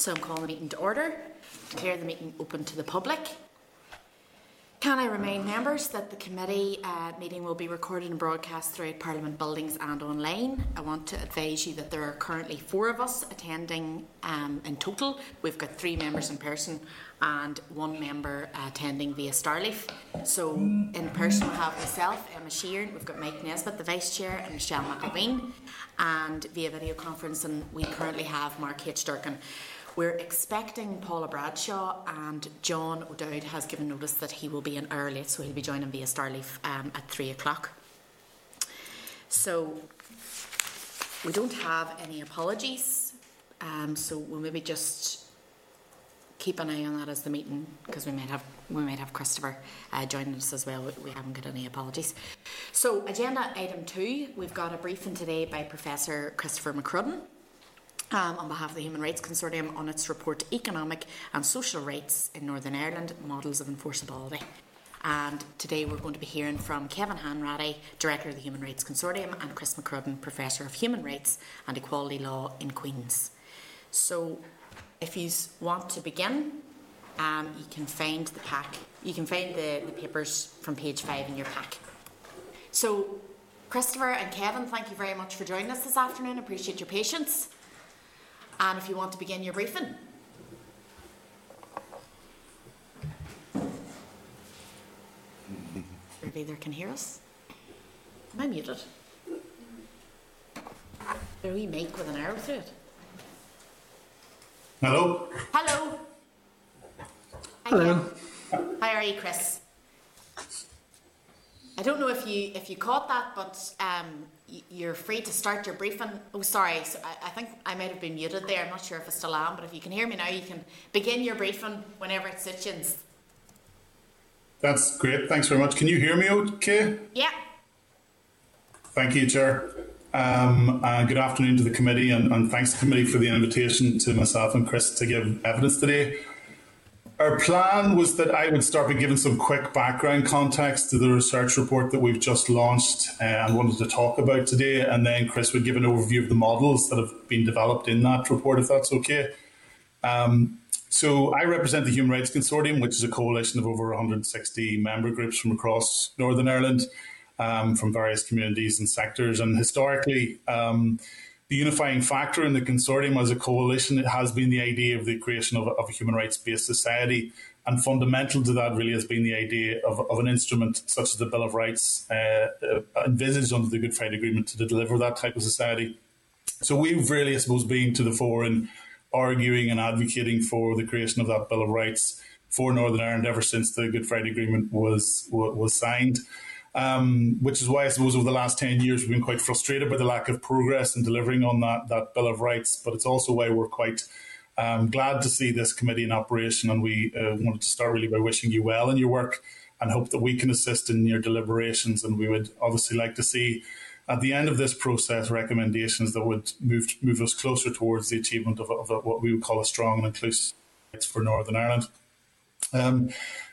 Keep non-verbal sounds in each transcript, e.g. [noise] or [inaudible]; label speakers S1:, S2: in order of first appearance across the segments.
S1: So I'm calling the meeting to order, declare the meeting open to the public. Can I remind members that the committee uh, meeting will be recorded and broadcast throughout Parliament buildings and online? I want to advise you that there are currently four of us attending um, in total. We've got three members in person and one member attending via Starleaf. So in person we have myself, Emma Sheerin, we've got Mike Nesbitt, the Vice Chair, and Michelle McIlveen. And via video conference, and we currently have Mark H. Durkin. We're expecting Paula Bradshaw and John O'Dowd has given notice that he will be an hour late, so he'll be joining via Starleaf um, at three o'clock. So we don't have any apologies, um, so we'll maybe just keep an eye on that as the meeting because we might have we might have Christopher uh, joining us as well. We haven't got any apologies. So agenda item two, we've got a briefing today by Professor Christopher McCrudden um, on behalf of the Human Rights Consortium on its report Economic and Social Rights in Northern Ireland Models of Enforceability. And today we're going to be hearing from Kevin Hanratty, Director of the Human Rights Consortium, and Chris McCrudden, Professor of Human Rights and Equality Law in Queen's. So, if you want to begin, um, you can find the pack, you can find the, the papers from page five in your pack. So, Christopher and Kevin, thank you very much for joining us this afternoon. Appreciate your patience. And if you want to begin your briefing. [laughs] Everybody there can hear us? Am I muted? There we make with an arrow through it.
S2: Hello.
S1: Hello. Hi,
S2: Hello.
S1: Ken. How are you, Chris? I don't know if you if you caught that, but um, you're free to start your briefing. Oh, sorry, so I, I, think I might have been muted there. I'm not sure if I still am, but if you can hear me now, you can begin your briefing whenever it suits you.
S2: That's great. Thanks very much. Can you hear me okay?
S1: Yeah.
S2: Thank you, Chair. Um, uh, good afternoon to the committee, and, and thanks to the committee for the invitation to myself and Chris to give evidence today. Our plan was that I would start by giving some quick background context to the research report that we've just launched uh, and wanted to talk about today, and then Chris would give an overview of the models that have been developed in that report, if that's okay. Um, so I represent the Human Rights Consortium, which is a coalition of over 160 member groups from across Northern Ireland, um, from various communities and sectors. And historically, um, the unifying factor in the consortium as a coalition it has been the idea of the creation of a, of a human rights based society. And fundamental to that really has been the idea of, of an instrument such as the Bill of Rights uh, uh, envisaged under the Good Friday Agreement to deliver that type of society. So we've really, I suppose, been to the fore in arguing and advocating for the creation of that Bill of Rights for Northern Ireland ever since the Good Friday Agreement was was signed um, which is why I suppose over the last 10 years we've been quite frustrated by the lack of progress in delivering on that, that Bill of Rights. But it's also why we're quite um, glad to see this committee in operation. And we uh, wanted to start really by wishing you well in your work and hope that we can assist in your deliberations. And we would obviously like to see at the end of this process recommendations that would move move us closer towards the achievement of, of what we would call a strong and inclusive rights for Northern Ireland. Um,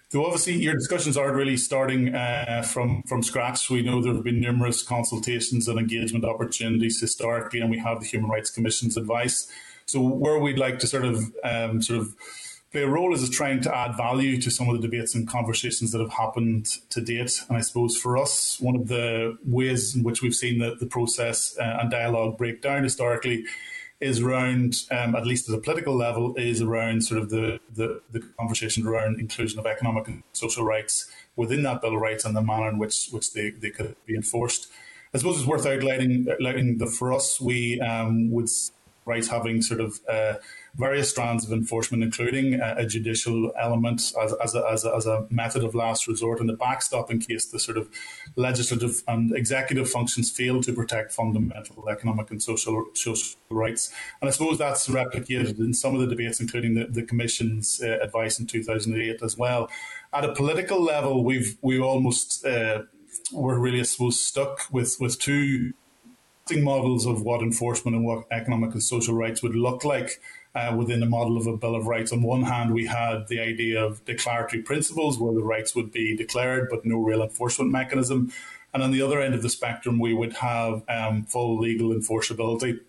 S2: so obviously, your discussions aren't really starting uh, from from scratch. We know there have been numerous consultations and engagement opportunities historically, and we have the Human Rights Commission's advice. So where we'd like to sort of um, sort of play a role is trying to add value to some of the debates and conversations that have happened to date. And I suppose for us, one of the ways in which we've seen the, the process uh, and dialogue break down historically is around, um, at least at a political level, is around sort of the, the, the conversation around inclusion of economic and social rights within that Bill of Rights and the manner in which which they, they could be enforced. I suppose it's worth outlining, outlining that for us, we um, would rights having sort of uh, various strands of enforcement, including a, a judicial element as, as, a, as, a, as, a, method of last resort and the backstop in case the sort of legislative and executive functions fail to protect fundamental economic and social, social rights. And I suppose that's replicated in some of the debates, including the, the Commission's uh, advice in 2008 as well. At a political level, we've we almost uh, were really, I suppose, stuck with, with two models of what enforcement and what economic and social rights would look like uh, within the model of a Bill of Rights. On one hand, we had the idea of declaratory principles where the rights would be declared but no real enforcement mechanism. And on the other end of the spectrum, we would have um, full legal enforceability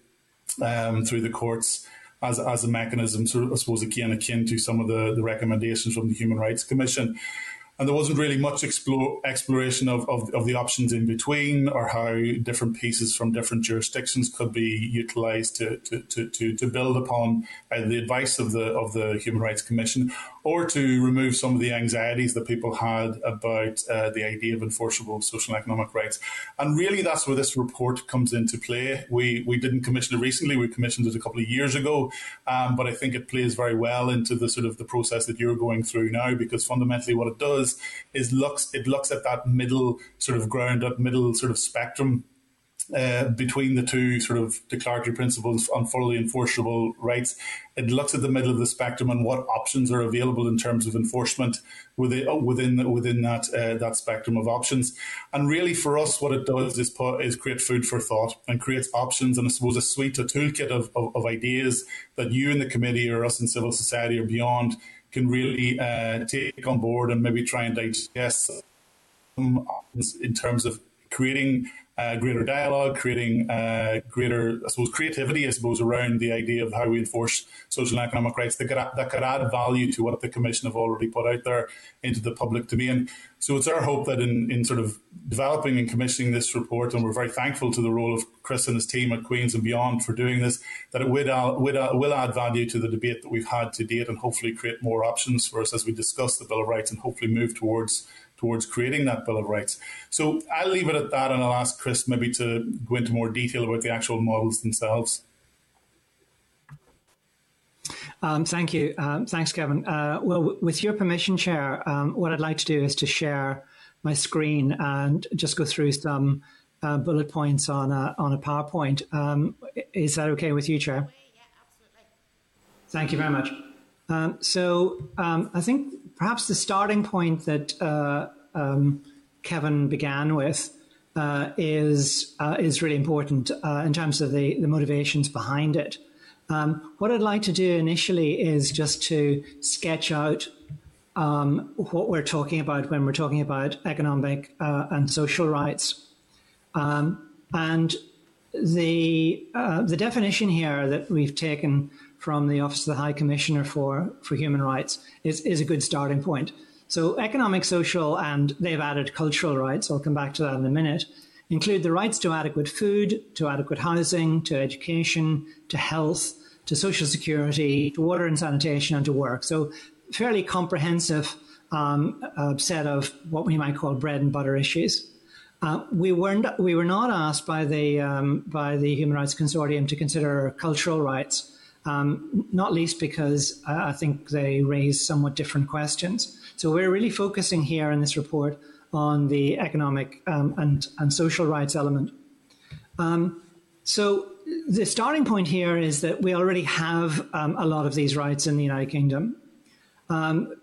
S2: um, through the courts as, as a mechanism, sort of, I suppose, again, akin to some of the, the recommendations from the Human Rights Commission and there wasn't really much explore, exploration of, of, of, the options in between or how different pieces from different jurisdictions could be utilized to, to, to, to, build upon uh, the advice of the of the Human Rights Commission or to remove some of the anxieties that people had about uh, the idea of enforceable social and economic rights. And really that's where this report comes into play. We we didn't commission it recently, we commissioned it a couple of years ago, um, but I think it plays very well into the sort of the process that you're going through now because fundamentally what it does is looks it looks at that middle sort of ground, that middle sort of spectrum uh, between the two sort of declaratory principles on fully enforceable rights. It looks at the middle of the spectrum and what options are available in terms of enforcement within within within that uh, that spectrum of options. And really, for us, what it does is put is create food for thought and creates options and I suppose a suite, a toolkit of, of, of ideas that you in the committee or us in civil society or beyond can really uh, take on board and maybe try and digest in terms of creating uh, greater dialogue, creating uh, greater, I suppose, creativity, I suppose, around the idea of how we enforce social and economic rights that could, that could add value to what the Commission have already put out there into the public domain. So it's our hope that in, in sort of developing and commissioning this report, and we're very thankful to the role of Chris and his team at Queen's and beyond for doing this, that it uh, would uh, will add value to the debate that we've had to date and hopefully create more options for us as we discuss the Bill of Rights and hopefully move towards towards creating that Bill of Rights. So I'll leave it at that and I'll ask Chris maybe to go into more detail about the actual models themselves.
S3: Um, thank you. Um, thanks, Kevin. Uh, well, with your permission, Chair, um, what I'd like to do is to share my screen and just go through some uh, bullet points on a, on a PowerPoint. Um, is that okay with you, Chair?
S1: Yeah, absolutely.
S3: Thank you very much. Um, so um, I think perhaps the starting point that uh, um, Kevin began with uh, is uh, is really important uh, in terms of the, the motivations behind it. Um, what I'd like to do initially is just to sketch out um, what we're talking about when we're talking about economic uh, and social rights, um, and the uh, the definition here that we've taken from the Office of the High Commissioner for, for Human Rights is, is a good starting point. So, economic, social, and they've added cultural rights, I'll come back to that in a minute, include the rights to adequate food, to adequate housing, to education, to health, to social security, to water and sanitation, and to work. So, fairly comprehensive um, uh, set of what we might call bread and butter issues. Uh, we weren't we were not asked by the um, by the Human Rights Consortium to consider cultural rights um, not least because I think they raise somewhat different questions. So we're really focusing here in this report on the economic um, and, and social rights element. Um, so the starting point here is that we already have um, a lot of these rights in the United Kingdom. Um,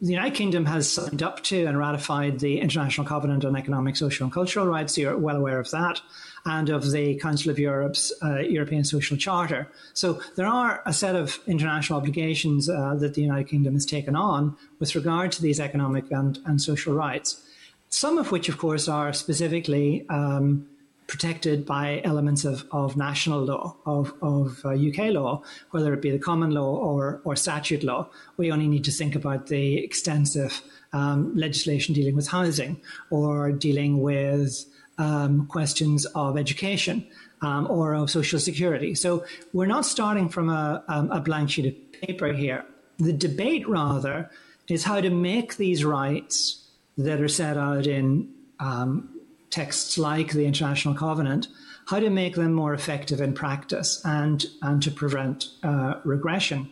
S3: the United Kingdom has signed up to and ratified the International Covenant on Economic, Social and Cultural Rights. You're well aware of that and of the Council of Europe's uh, European Social Charter. So there are a set of international obligations uh, that the United Kingdom has taken on with regard to these economic and, and social rights, some of which, of course, are specifically um, protected by elements of, of national law, of, of uh, UK law, whether it be the common law or, or statute law. We only need to think about the extensive um, legislation dealing with housing or dealing with um, questions of education um, or of social security. So we're not starting from a, um, a blank sheet of paper here. The debate, rather, is how to make these rights that are set out in um, texts like the International Covenant, how to make them more effective in practice and, and to prevent uh, regression.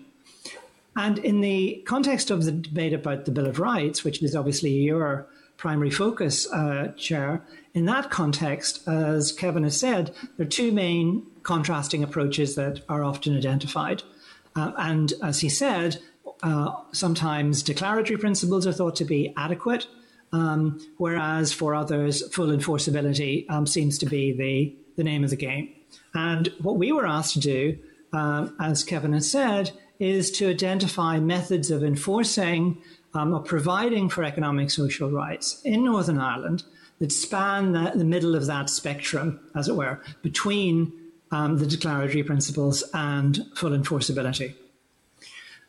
S3: And in the context of the debate about the Bill of Rights, which is obviously your primary focus, uh, Chair, in that context, as Kevin has said, there are two main contrasting approaches that are often identified. Uh, and as he said, uh, sometimes declaratory principles are thought to be adequate, um, whereas for others, full enforceability um, seems to be the, the name of the game. And what we were asked to do, uh, as Kevin has said, is to identify methods of enforcing um, providing for economic social rights in Northern Ireland that span the, the middle of that spectrum, as it were, between um, the declaratory principles, and full enforceability.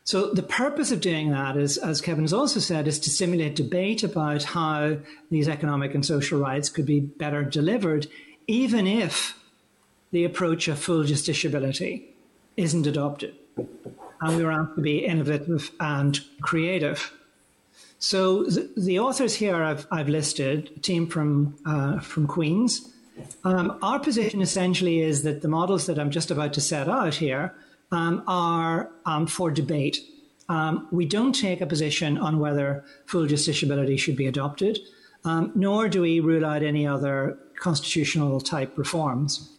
S3: So the purpose of doing that is, as Kevin has also said, is to stimulate debate about how these economic and social rights could be better delivered, even if the approach of full justiciability isn't adopted. And we want to be innovative and creative. So the, the authors here I've, I've, listed, a team from uh, from Queens. Um, our position essentially is that the models that I'm just about to set out here um, are um, for debate. Um, we don't take a position on whether full justiciability should be adopted, um, nor do we rule out any other constitutional type reforms.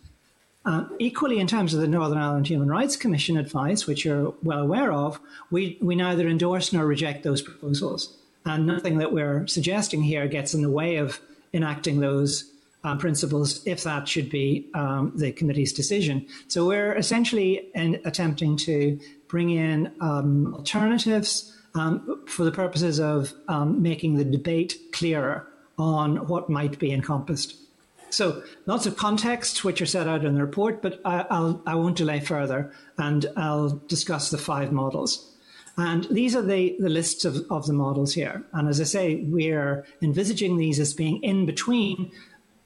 S3: Uh, equally, in terms of the Northern Ireland Human Rights Commission advice, which you're well aware of, we, we neither endorse nor reject those proposals. And nothing that we're suggesting here gets in the way of enacting those uh, principles if that should be um, the committee's decision. So we're essentially in, attempting to bring in um, alternatives um, for the purposes of um, making the debate clearer on what might be encompassed. So lots of context which are set out in the report, but I, I'll, I won't delay further and I'll discuss the five models. And these are the, the lists of, of the models here. And as I say, we're envisaging these as being in between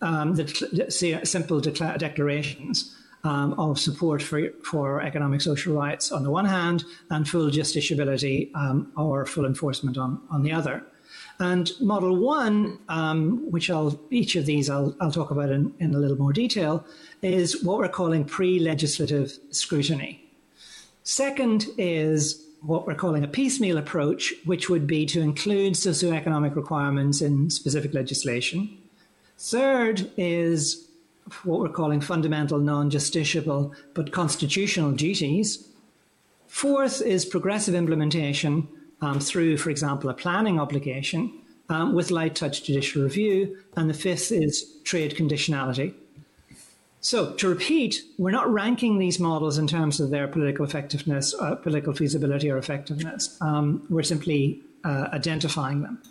S3: um, the simple declarations um, of support for, for economic social rights on the one hand and full justiciability um, or full enforcement on, on the other. And model one, um, which I'll each of these I'll, I'll talk about in, in a little more detail, is what we're calling pre-legislative scrutiny. Second is what we're calling a piecemeal approach, which would be to include socioeconomic requirements in specific legislation. Third is what we're calling fundamental non justiciable but constitutional duties. Fourth is progressive implementation um, through, for example, a planning obligation um, with light touch judicial review. And the fifth is trade conditionality. So, to repeat, we're not ranking these models in terms of their political effectiveness, uh, political feasibility, or effectiveness. Um, we're simply uh, identifying them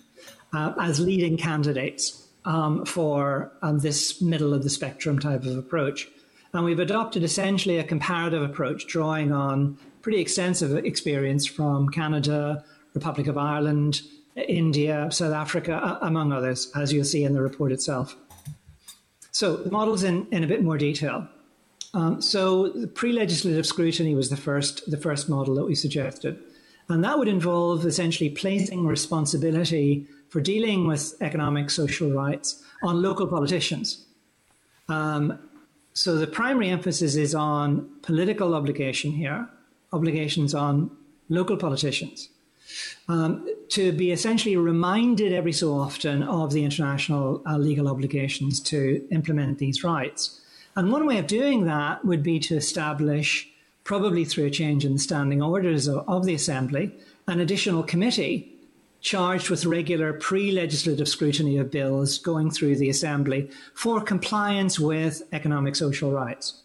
S3: uh, as leading candidates um, for um, this middle of the spectrum type of approach. And we've adopted essentially a comparative approach, drawing on pretty extensive experience from Canada, Republic of Ireland, India, South Africa, among others, as you'll see in the report itself. So the model's in, in a bit more detail. Um, so the pre-legislative scrutiny was the first, the first model that we suggested. And that would involve essentially placing responsibility for dealing with economic social rights on local politicians. Um, so the primary emphasis is on political obligation here, obligations on local politicians, um, to be essentially reminded every so often of the international uh, legal obligations to implement these rights. And one way of doing that would be to establish, probably through a change in the standing orders of, of the Assembly, an additional committee charged with regular pre legislative scrutiny of bills going through the Assembly for compliance with economic social rights.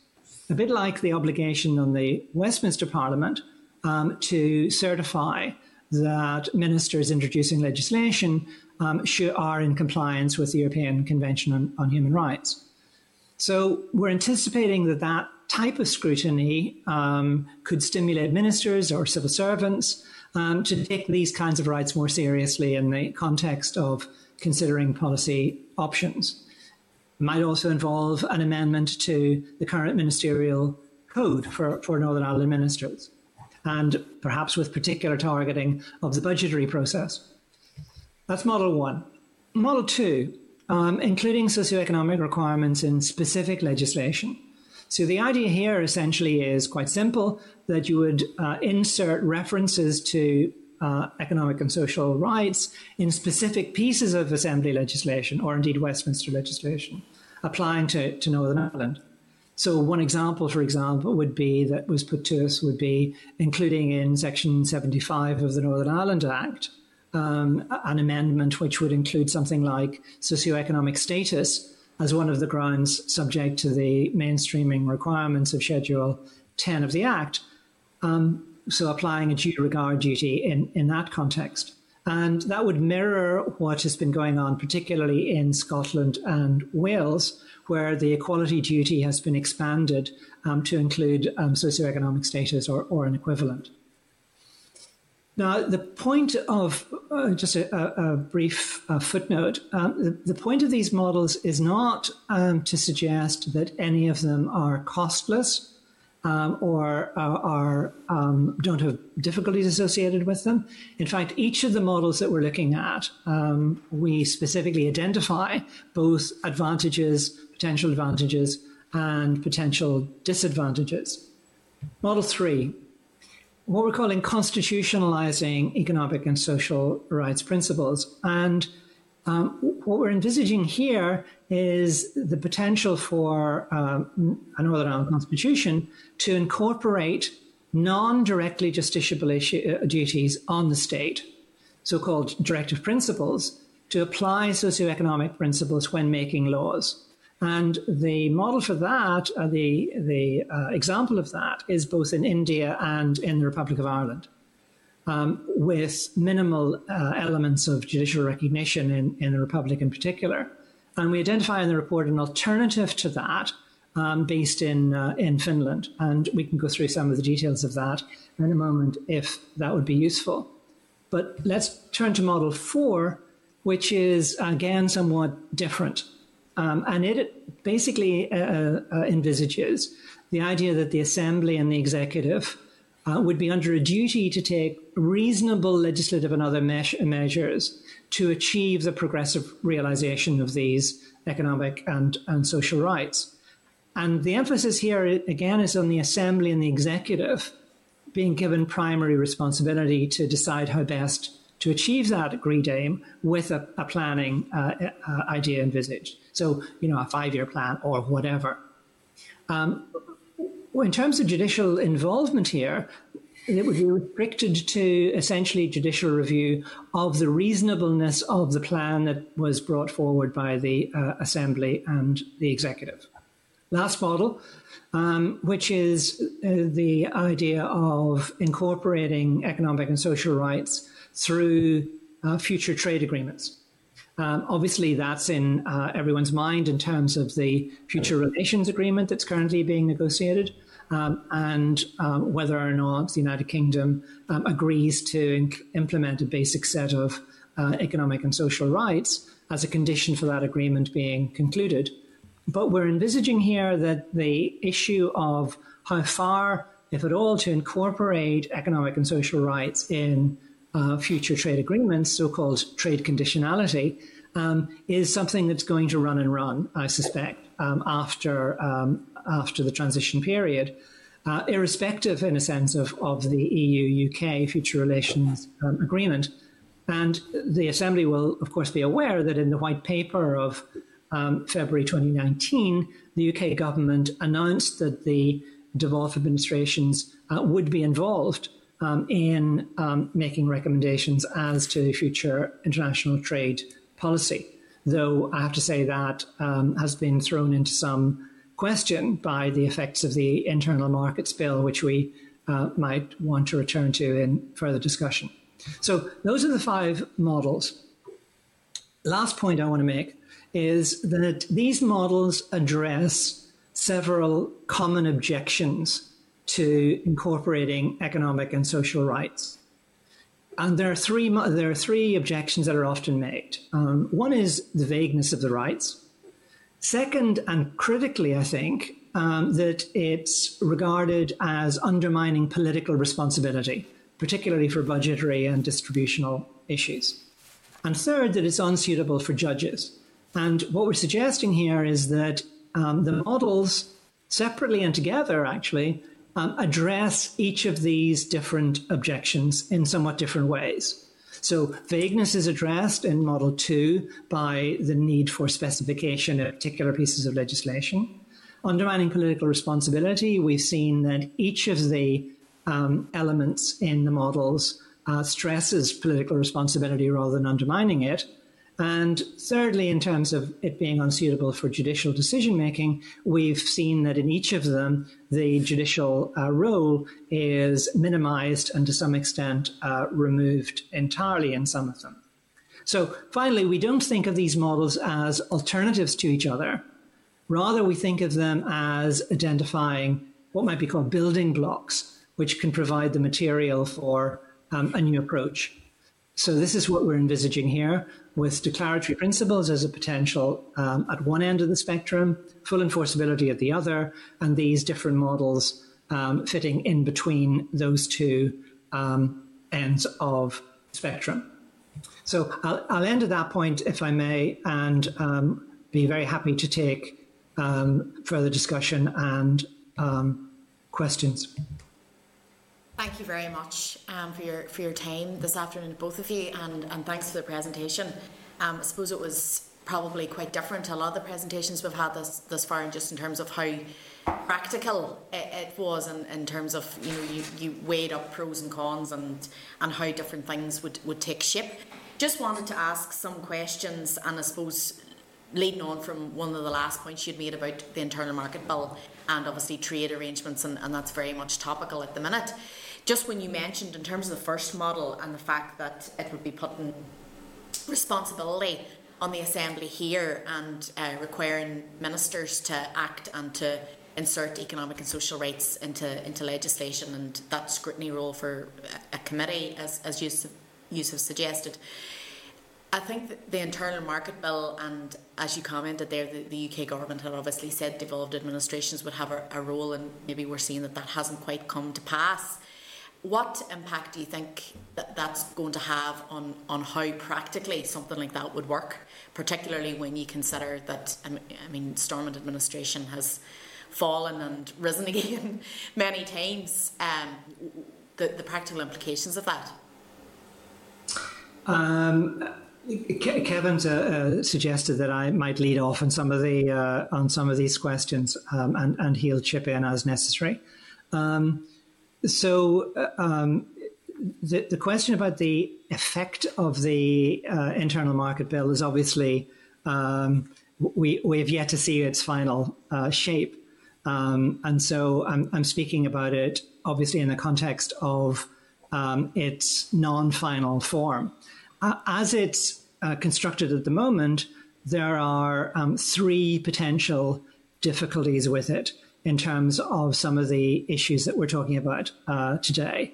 S3: A bit like the obligation on the Westminster Parliament um, to certify that ministers introducing legislation um, should, are in compliance with the European Convention on, on, Human Rights. So we're anticipating that that type of scrutiny um, could stimulate ministers or civil servants um, to take these kinds of rights more seriously in the context of considering policy options. It might also involve an amendment to the current ministerial code for, for Northern Ireland ministers, and perhaps with particular targeting of the budgetary process. That's model one. Model two, um, including socioeconomic requirements in specific legislation. So the idea here essentially is quite simple that you would uh, insert references to uh, economic and social rights in specific pieces of assembly legislation or indeed Westminster legislation applying to, to Northern Ireland. So one example, for example, would be that was put to us would be including in Section 75 of the Northern Ireland Act um, an amendment which would include something like socioeconomic status as one of the grounds subject to the mainstreaming requirements of Schedule 10 of the Act. Um, so applying a due regard duty in, in that context. And that would mirror what has been going on, particularly in Scotland and Wales, where the equality duty has been expanded um, to include um, socioeconomic status or, or, an equivalent. Now, the point of uh, just a, a brief uh, footnote um, the, the, point of these models is not um, to suggest that any of them are costless um, or uh, are um, don't have difficulties associated with them. In fact, each of the models that we're looking at, um, we specifically identify both advantages, potential advantages, and potential disadvantages. Model three, what we're calling constitutionalizing economic and social rights principles, and um, what we're envisaging here is the potential for um, a Northern Ireland Constitution to incorporate non directly justiciable issue, uh, duties on the state, so called directive principles, to apply socioeconomic principles when making laws. And the model for that, uh, the, the uh, example of that, is both in India and in the Republic of Ireland um, with minimal uh, elements of judicial recognition in, in the Republic in particular. And we identify in the report an alternative to that um, based in, uh, in Finland. And we can go through some of the details of that in a moment if that would be useful. But let's turn to Model 4, which is again somewhat different. Um, and it basically uh, uh, envisages the idea that the Assembly and the Executive uh, would be under a duty to take reasonable legislative and other me- measures to achieve the progressive realization of these economic and, and social rights. And the emphasis here, again, is on the Assembly and the Executive being given primary responsibility to decide how best to achieve that agreed aim with a, a planning uh, uh, idea envisaged. So, you know, a five year plan or whatever. Um, in terms of judicial involvement here, it would be restricted to essentially judicial review of the reasonableness of the plan that was brought forward by the uh, Assembly and the Executive. Last model, um, which is uh, the idea of incorporating economic and social rights through uh, future trade agreements. Um, obviously, that's in uh, everyone's mind in terms of the future relations agreement that's currently being negotiated um, and um, whether or not the United Kingdom um, agrees to implement a basic set of uh, economic and social rights as a condition for that agreement being concluded. But we're envisaging here that the issue of how far, if at all, to incorporate economic and social rights in uh, future trade agreements, so called trade conditionality, um, is something that's going to run and run, I suspect, um, after um, after the transition period, uh, irrespective, in a sense, of, of the EU UK future relations um, agreement. And the Assembly will, of course, be aware that in the white paper of um, February 2019, the UK government announced that the devolved administrations uh, would be involved um, in um, making recommendations as to future international trade policy. Though I have to say that um, has been thrown into some question by the effects of the internal markets bill, which we uh, might want to return to in further discussion. So, those are the five models. Last point I want to make is that these models address several common objections to incorporating economic and social rights. And there are three, there are three objections that are often made. Um, one is the vagueness of the rights. Second, and critically, I think, um, that it's regarded as undermining political responsibility, particularly for budgetary and distributional issues. And third, that it's unsuitable for judges. And what we're suggesting here is that um, the models, separately and together, actually, um, address each of these different objections in somewhat different ways. So vagueness is addressed in Model 2 by the need for specification of particular pieces of legislation. Undermining political responsibility, we've seen that each of the um, elements in the models uh, stresses political responsibility rather than undermining it. And thirdly, in terms of it being unsuitable for judicial decision making, we've seen that in each of them, the judicial uh, role is minimized and to some extent uh, removed entirely in some of them. So finally, we don't think of these models as alternatives to each other. Rather, we think of them as identifying what might be called building blocks, which can provide the material for um, a new approach. So this is what we're envisaging here with declaratory principles as a potential um, at one end of the spectrum, full enforceability at the other, and these different models um, fitting in between those two um, ends of the spectrum. So I'll, I'll, end at that point, if I may, and um, be very happy to take um, further discussion and um, questions.
S1: Thank you very much um, for your for your time this afternoon, both of you, and, and thanks for the presentation. Um, I suppose it was probably quite different to a lot of the presentations we've had this this far, and just in terms of how practical it, it was, in, in terms of you know you, you weighed up pros and cons and and how different things would would take shape. Just wanted to ask some questions, and I suppose leading on from one of the last points you'd made about the internal market bill and obviously trade arrangements, and, and that's very much topical at the minute. Just when you mentioned in terms of the first model and the fact that it would be putting responsibility on the assembly here and uh, requiring ministers to act and to insert economic and social rights into into legislation and that scrutiny role for a committee as as you you have suggested I think the internal market bill, and as you commented there, the, the UK government had obviously said devolved administrations would have a, a, role, and maybe we're seeing that that hasn't quite come to pass. What impact do you think that that's going to have on, on how practically something like that would work, particularly when you consider that, I mean, Stormont administration has fallen and risen [laughs] again many times, um, the, the practical implications of that?
S3: Um, Kevin's uh, uh, suggested that I might lead off on some of the uh, on some of these questions, um, and and he'll chip in as necessary. Um, so uh, um, the the question about the effect of the uh, internal market bill is obviously um, we we have yet to see its final uh, shape, um, and so I'm I'm speaking about it obviously in the context of um, its non-final form. As it's uh, constructed at the moment, there are um, three potential difficulties with it in terms of some of the issues that we're talking about uh, today.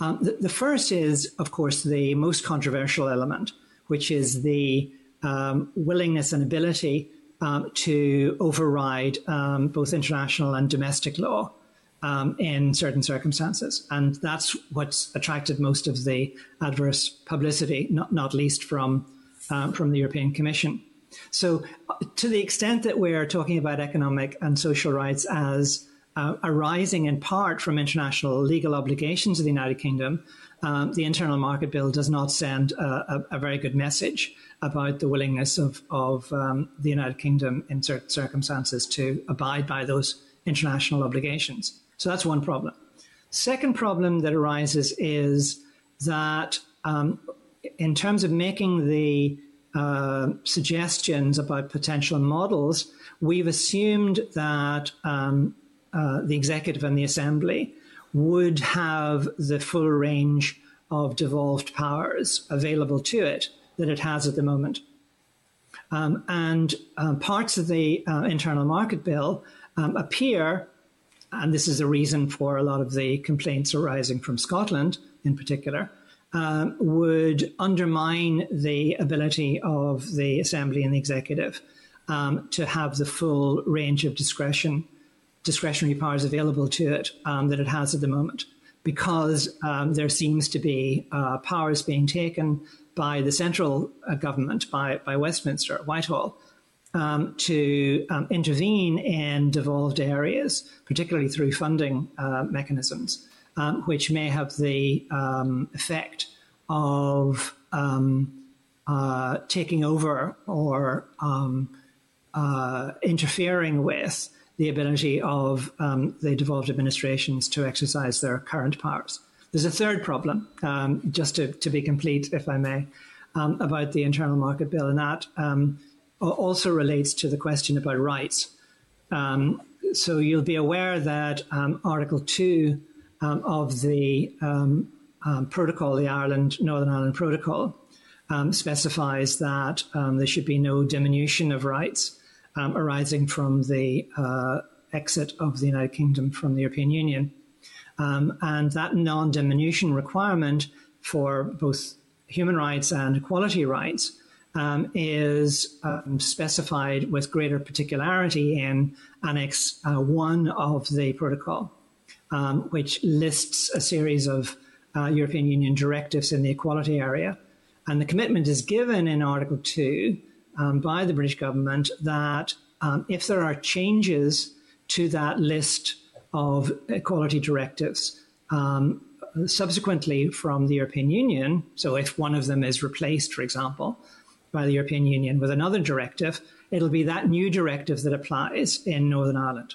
S3: Um, the, the, first is, of course, the most controversial element, which is the um, willingness and ability um, to override um, both international and domestic law um, in certain circumstances. And that's what's attracted most of the adverse publicity, not, not least from, um, from the European Commission. So, uh, to the extent that we're talking about economic and social rights as uh, arising in part from international legal obligations of the United Kingdom, um, the Internal Market Bill does not send a, a, a very good message about the willingness of, of um, the United Kingdom in certain circumstances to abide by those international obligations. So that's one problem. Second problem that arises is that um, in terms of making the uh, suggestions about potential models, we've assumed that um, uh, the executive and the assembly would have the full range of devolved powers available to it that it has at the moment. Um, and uh, parts of the uh, internal market bill um, appear and this is a reason for a lot of the complaints arising from Scotland in particular, um, would undermine the ability of the Assembly and the Executive um, to have the full range of discretion, discretionary powers available to it um, that it has at the moment, because um, there seems to be uh, powers being taken by the central uh, government, by, by Westminster, Whitehall, um, to um, intervene in devolved areas, particularly through funding uh, mechanisms, um, which may have the um, effect of um, uh, taking over or um, uh, interfering with the ability of the devolved administrations to exercise their current powers. There's a third problem, just to, to, be complete, if I may, um, about the Internal Market Bill, and that um, also relates to the question about rights. Um, so you'll be aware that um, Article 2 um, of the um, protocol, the Ireland Northern Ireland Protocol, specifies that there should be no diminution of rights arising from the uh, exit of the United Kingdom from the European Union. Um, and that non diminution requirement for both human rights and equality rights um, is um, specified with greater particularity in Annex uh, 1 of the protocol, um, which lists a series of uh, European Union directives in the equality area. And the commitment is given in Article 2 um, by the British government that um, if there are changes to that list of equality directives. Um, subsequently, from the European Union, so if one of them is replaced, for example, by the European Union with another directive, it'll be that new directive that applies in Northern Ireland.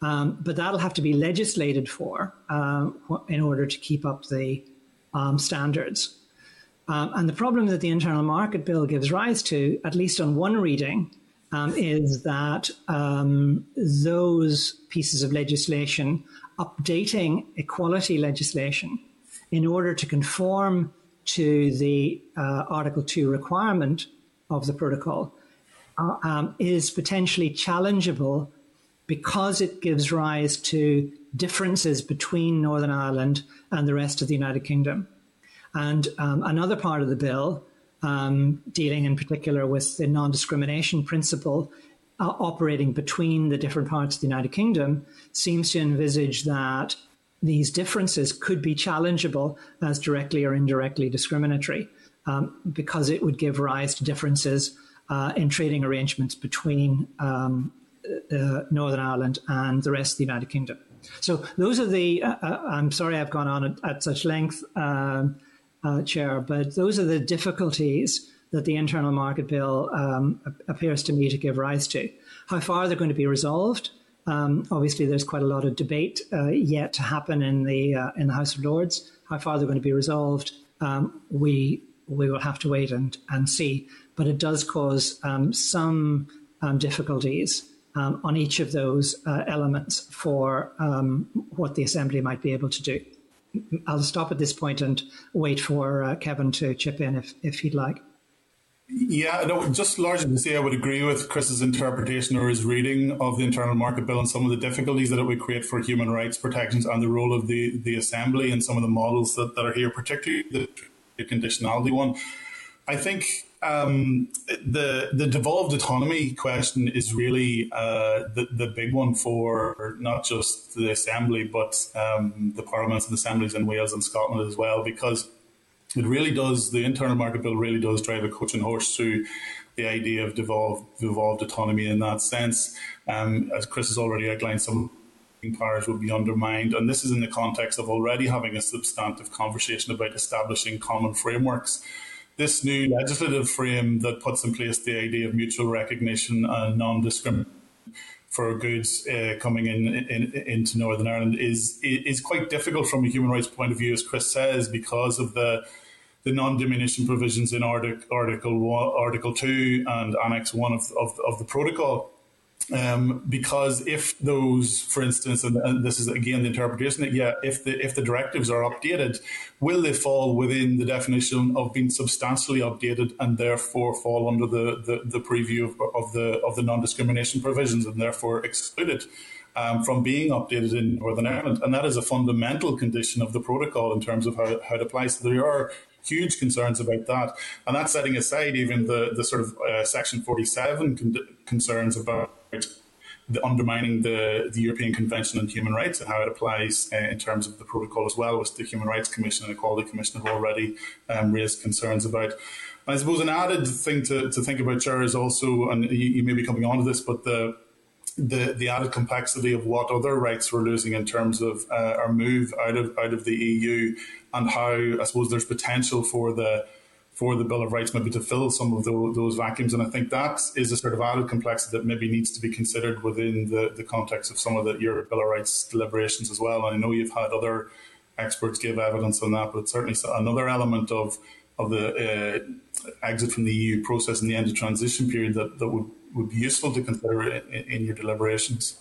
S3: Um, but that'll have to be legislated for uh, in order to keep up the um, standards. Um, and the problem that the Internal Market Bill gives rise to, at least on one reading, um, is that um, those pieces of legislation updating equality legislation in order to conform to the uh, Article 2 requirement of the protocol uh, um, is potentially challengeable because it gives rise to differences between Northern Ireland and the rest of the United Kingdom. And um, another part of the bill um, dealing in particular with the non discrimination principle uh, operating between the different parts of the United Kingdom, seems to envisage that these differences could be challengeable as directly or indirectly discriminatory um, because it would give rise to differences uh, in trading arrangements between um, uh, Northern Ireland and the rest of the United Kingdom. So those are the. Uh, uh I'm sorry I've gone on at, at such length. Um, uh, Chair, but those are the difficulties that the internal market bill um, appears to me to give rise to. How far they're going to be resolved? Um, obviously, there's quite a lot of debate uh, yet to happen in the uh, in the House of Lords. How far they're going to be resolved, um, we we will have to wait and and see. But it does cause um, some um, difficulties um, on each of those uh, elements for what the Assembly might be able to do. I'll stop at this point and wait for uh, Kevin to chip in if, if he'd like.
S2: Yeah, no, just largely to say I would agree with Chris's interpretation or his reading of the internal market bill and some of the difficulties that it would create for human rights protections and the role of the, the assembly and some of the models that, that are here, particularly the, the conditionality one. I think um, the the devolved autonomy question is really uh, the the big one for not just the assembly but um, the parliaments and assemblies in Wales and Scotland as well because it really does the internal market bill really does drive a coach and horse through the idea of devolved devolved autonomy in that sense. Um, as Chris has already outlined, some powers would be undermined, and this is in the context of already having a substantive conversation about establishing common frameworks this new legislative frame that puts in place the idea of mutual recognition and non-discrimination for goods uh, coming in, in, into Northern Ireland is is quite difficult from a human rights point of view, as Chris says, because of the the non-diminution provisions in Article Article Article Two and Annex One of, of, of the protocol. Um, because if those, for instance, and, and, this is again the interpretation yeah, if the if the directives are updated, will they fall within the definition of being substantially updated and therefore fall under the the, the preview of, of the of the non-discrimination provisions and therefore excluded? Um, from being updated in Northern Ireland. And that is a fundamental condition of the protocol in terms of how, how it applies. So there are huge concerns about that. And that's setting aside even the, the sort of uh, Section 47 con- concerns about the undermining the, the European Convention on Human Rights and how it applies uh, in terms of the protocol as well, which the Human Rights Commission and Equality Commission have already um, raised concerns about. I suppose an added thing to, to think about, Chair, is also, and you, you may be coming on to this, but the the, the added complexity of what other rights we're losing in terms of uh, our move out of out of the EU and how I suppose there's potential for the for the Bill of Rights maybe to fill some of those, vacuums. And I think that is a sort of added complexity that maybe needs to be considered within the, the context of some of the your Bill of Rights deliberations as well. And I know you've had other experts give evidence on that, but it's certainly another element of of the uh, exit from the EU process and the end of transition period that, that would, would be useful to consider in, in your deliberations.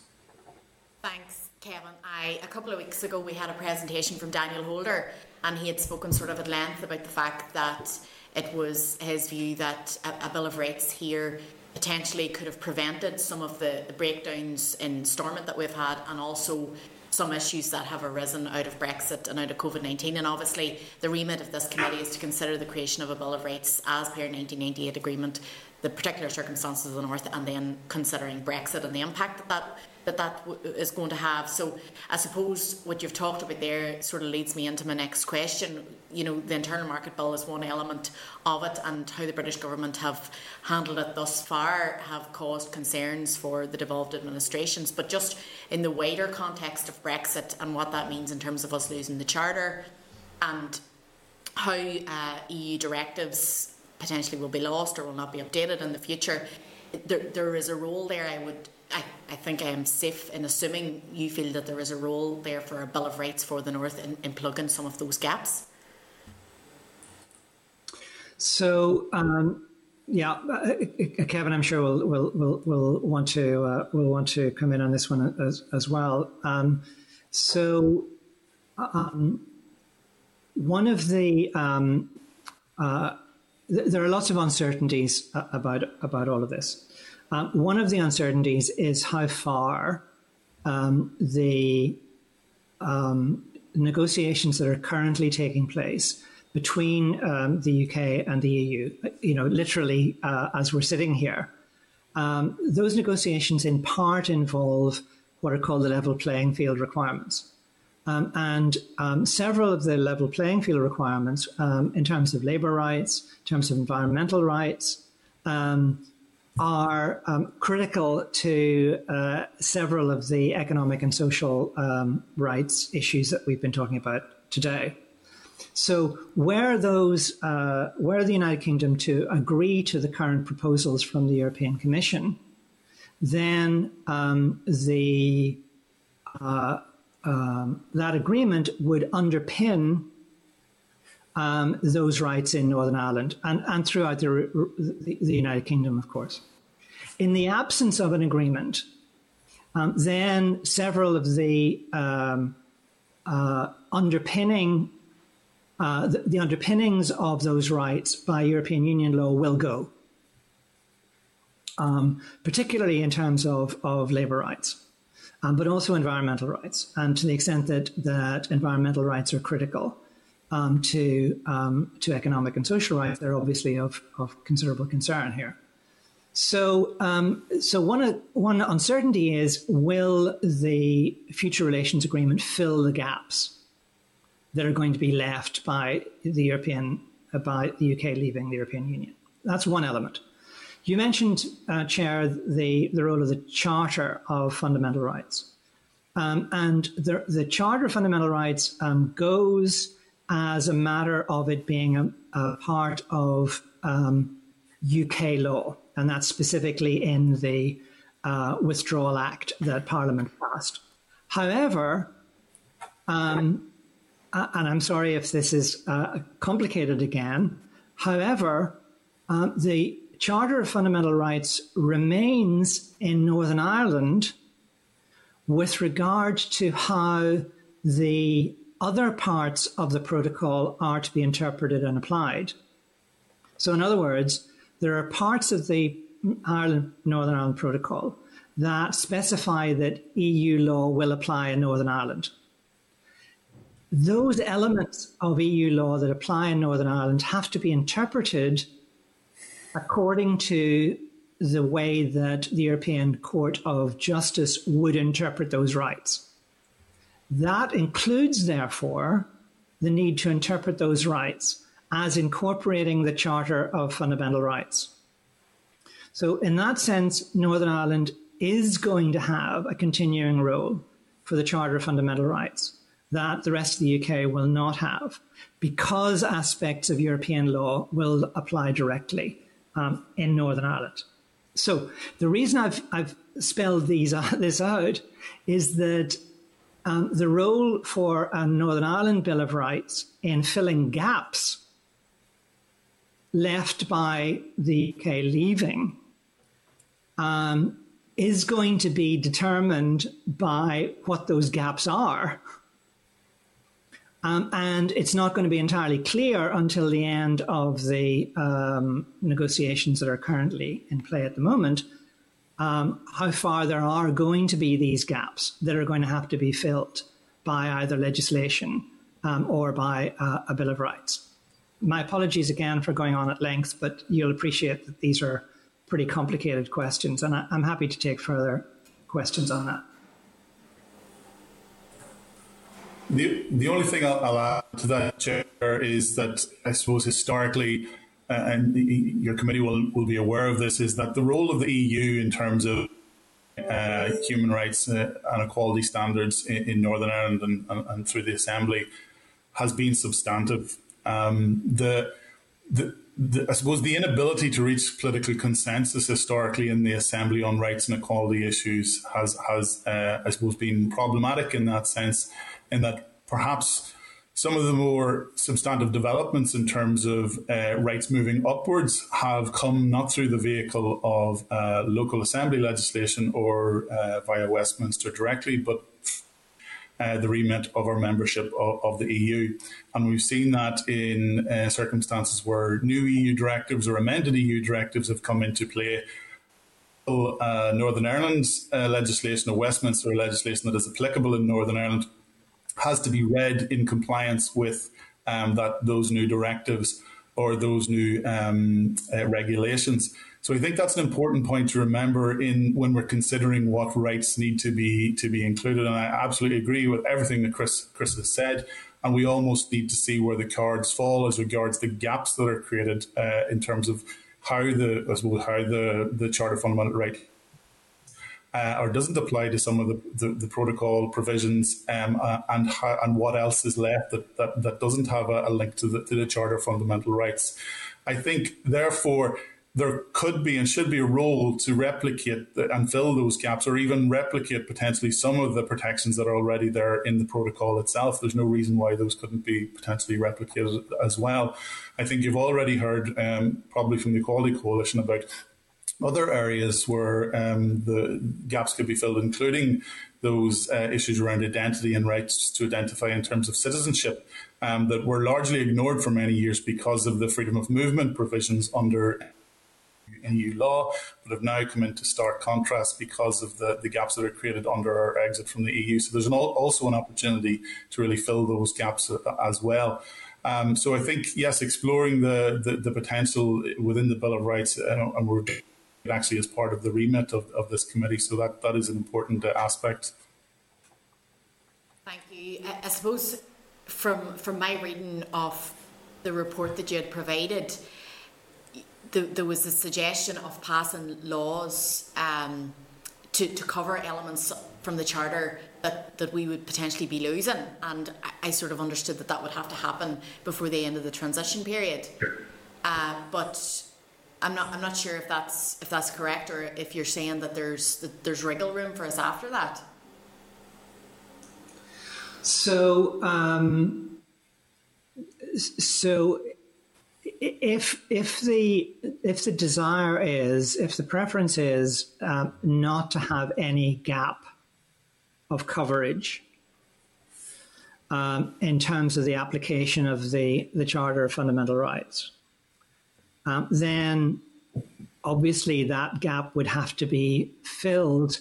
S1: Thanks, Kevin. I, a couple of weeks ago, we had a presentation from Daniel Holder, and he had spoken sort of at length about the fact that it was his view that a, a Bill of Rights here potentially could have prevented some of the, the breakdowns in Stormont that we've had and also some issues that have arisen out of Brexit and out of COVID 19. And obviously, the remit of this committee is to consider the creation of a Bill of Rights as per 1998 agreement, the particular circumstances of the North, and then considering Brexit and the impact that that that that is going to have. So I suppose what you've talked about there sort of leads me into my next question. You know, the internal market bill is one element of it, and how the British government have handled it thus far have caused concerns for the devolved administrations. But just in the wider context of Brexit and what that means in terms of us losing the charter and how uh, EU directives potentially will be lost or will not be updated in the future, there, there is a role there I would I, I think I am safe in assuming you feel that there is a role there for a Bill of Rights for the North in, in plugging some of those gaps.
S3: So, um, yeah, uh, uh, Kevin, I'm sure will will will will want to uh, will want to come in on this one as as well. Um, so, um, one of the um, uh, th- there are lots of uncertainties about about all of this. Um, one of the uncertainties is how far um, the um, negotiations that are currently taking place between um, the UK and the EU, you know, literally uh, as we're sitting here, um, those negotiations in part involve what are called the level playing field requirements. Um, and um, several of the level playing field requirements, in terms of labour rights, in terms of environmental rights, um, are um, critical to uh, several of the economic and social um, rights issues that we've been talking about today. So, were those, uh, were the United Kingdom to agree to the current proposals from the European Commission, then um, the uh, um, that agreement would underpin um, those rights in Northern Ireland and, and throughout the, the, United Kingdom, of course. In the absence of an agreement, um, then several of the um, uh, underpinning uh, the, the, underpinnings of those rights by European Union law will go, um, particularly in terms of, of labour rights, um, but also environmental rights, and to the extent that, that environmental rights are critical um, to um, to economic and social rights, they're obviously of, of considerable concern here. So, um, so one one uncertainty is: will the future relations agreement fill the gaps that are going to be left by the European uh, by the UK leaving the European Union? That's one element. You mentioned, uh, Chair, the the role of the Charter of Fundamental Rights, um, and the the Charter of Fundamental Rights um, goes as a matter of it being a, a part of um, UK law, and that's specifically in the uh, Withdrawal Act that Parliament passed. However, um, and I'm sorry if this is uh, complicated again, however, um, the Charter of Fundamental Rights remains in Northern Ireland with regard to how the other parts of the protocol are to be interpreted and applied. So, in other words, there are parts of the Ireland Northern Ireland Protocol that specify that EU law will apply in Northern Ireland. Those elements of EU law that apply in Northern Ireland have to be interpreted according to the way that the European Court of Justice would interpret those rights. That includes, therefore, the need to interpret those rights as incorporating the Charter of Fundamental Rights. So, in that sense, Northern Ireland is going to have a continuing role for the Charter of Fundamental Rights that the rest of the UK will not have because aspects of European law will apply directly um, in Northern Ireland. So, the reason I've, I've spelled these, uh, [laughs] this out is that um, the role for a Northern Ireland Bill of Rights in filling gaps left by the UK leaving um, is going to be determined by what those gaps are. Um, and it's not going to be entirely clear until the end of the um, negotiations that are currently in play at the moment um, how far there are going to be these gaps that are going to have to be filled by either legislation um, or by uh, a Bill of Rights. My apologies again for going on at length, but you'll appreciate that these are pretty complicated questions, and I, I'm happy to take further questions on that.
S2: The, the only thing I'll, I'll add to that, Chair, is that I suppose historically, and your committee will, will be aware of this, is that the role of the EU in terms of uh, human rights uh, and equality standards in, in Northern Ireland and, and, and, through the Assembly has been substantive. Um, the, the the, I suppose the inability to reach political consensus historically in the Assembly on rights and equality issues has has uh, I suppose been problematic in that sense, in that perhaps some of the more substantive developments in terms of uh, rights moving upwards have come not through the vehicle of uh, local assembly legislation or uh, via Westminster directly, but uh, the remit of our membership of, of, the EU. And we've seen that in uh, circumstances where new EU directives or amended EU directives have come into play. Uh, Northern Ireland's uh, legislation or Westminster legislation that is applicable in Northern Ireland has to be read in compliance with um, that those new directives or those new um, uh, regulations. So I think that's an important point to remember in when we're considering what rights need to be to be included. And I absolutely agree with everything that Chris Chris has said. And we almost need to see where the cards fall as regards the gaps that are created uh, in terms of how the as well how the the Charter Fundamental Right uh, or doesn't apply to some of the, the, the protocol provisions um, uh, and and what else is left that, that, that doesn't have a, a link to the, to the Charter of Fundamental Rights. I think, therefore, there could be and should be a role to replicate and fill those gaps or even replicate potentially some of the protections that are already there in the protocol itself. There's no reason why those couldn't be potentially replicated as well. I think you've already heard um, probably from the Equality Coalition about other areas where um, the gaps could be filled, including those uh, issues around identity and rights to identify in terms of citizenship um, that were largely ignored for many years because of the freedom of movement provisions under EU law, but have now come into stark contrast because of the, the gaps that are created under our exit from the EU. So there's an, also an opportunity to really fill those gaps uh, as well. Um, so I think, yes, exploring the, the, the, potential within the Bill of Rights, uh, and we're actually is part of the remit of, of this committee. So that, that is an important uh, aspect.
S1: Thank you. I, I suppose from from my reading of the report that you had provided, the, there was a suggestion of passing laws um, to, to cover elements from the charter that, that we would potentially be losing. And I, I, sort of understood that that would have to happen before the end of the transition period. Uh, but I'm not I'm not sure if that's if that's correct or if you're saying that there's that there's wriggle room for us after that.
S3: So um, so if if the if the desire is if the preference is um, not to have any gap of coverage um, in terms of the application of the the Charter of Fundamental Rights um, then obviously that gap would have to be filled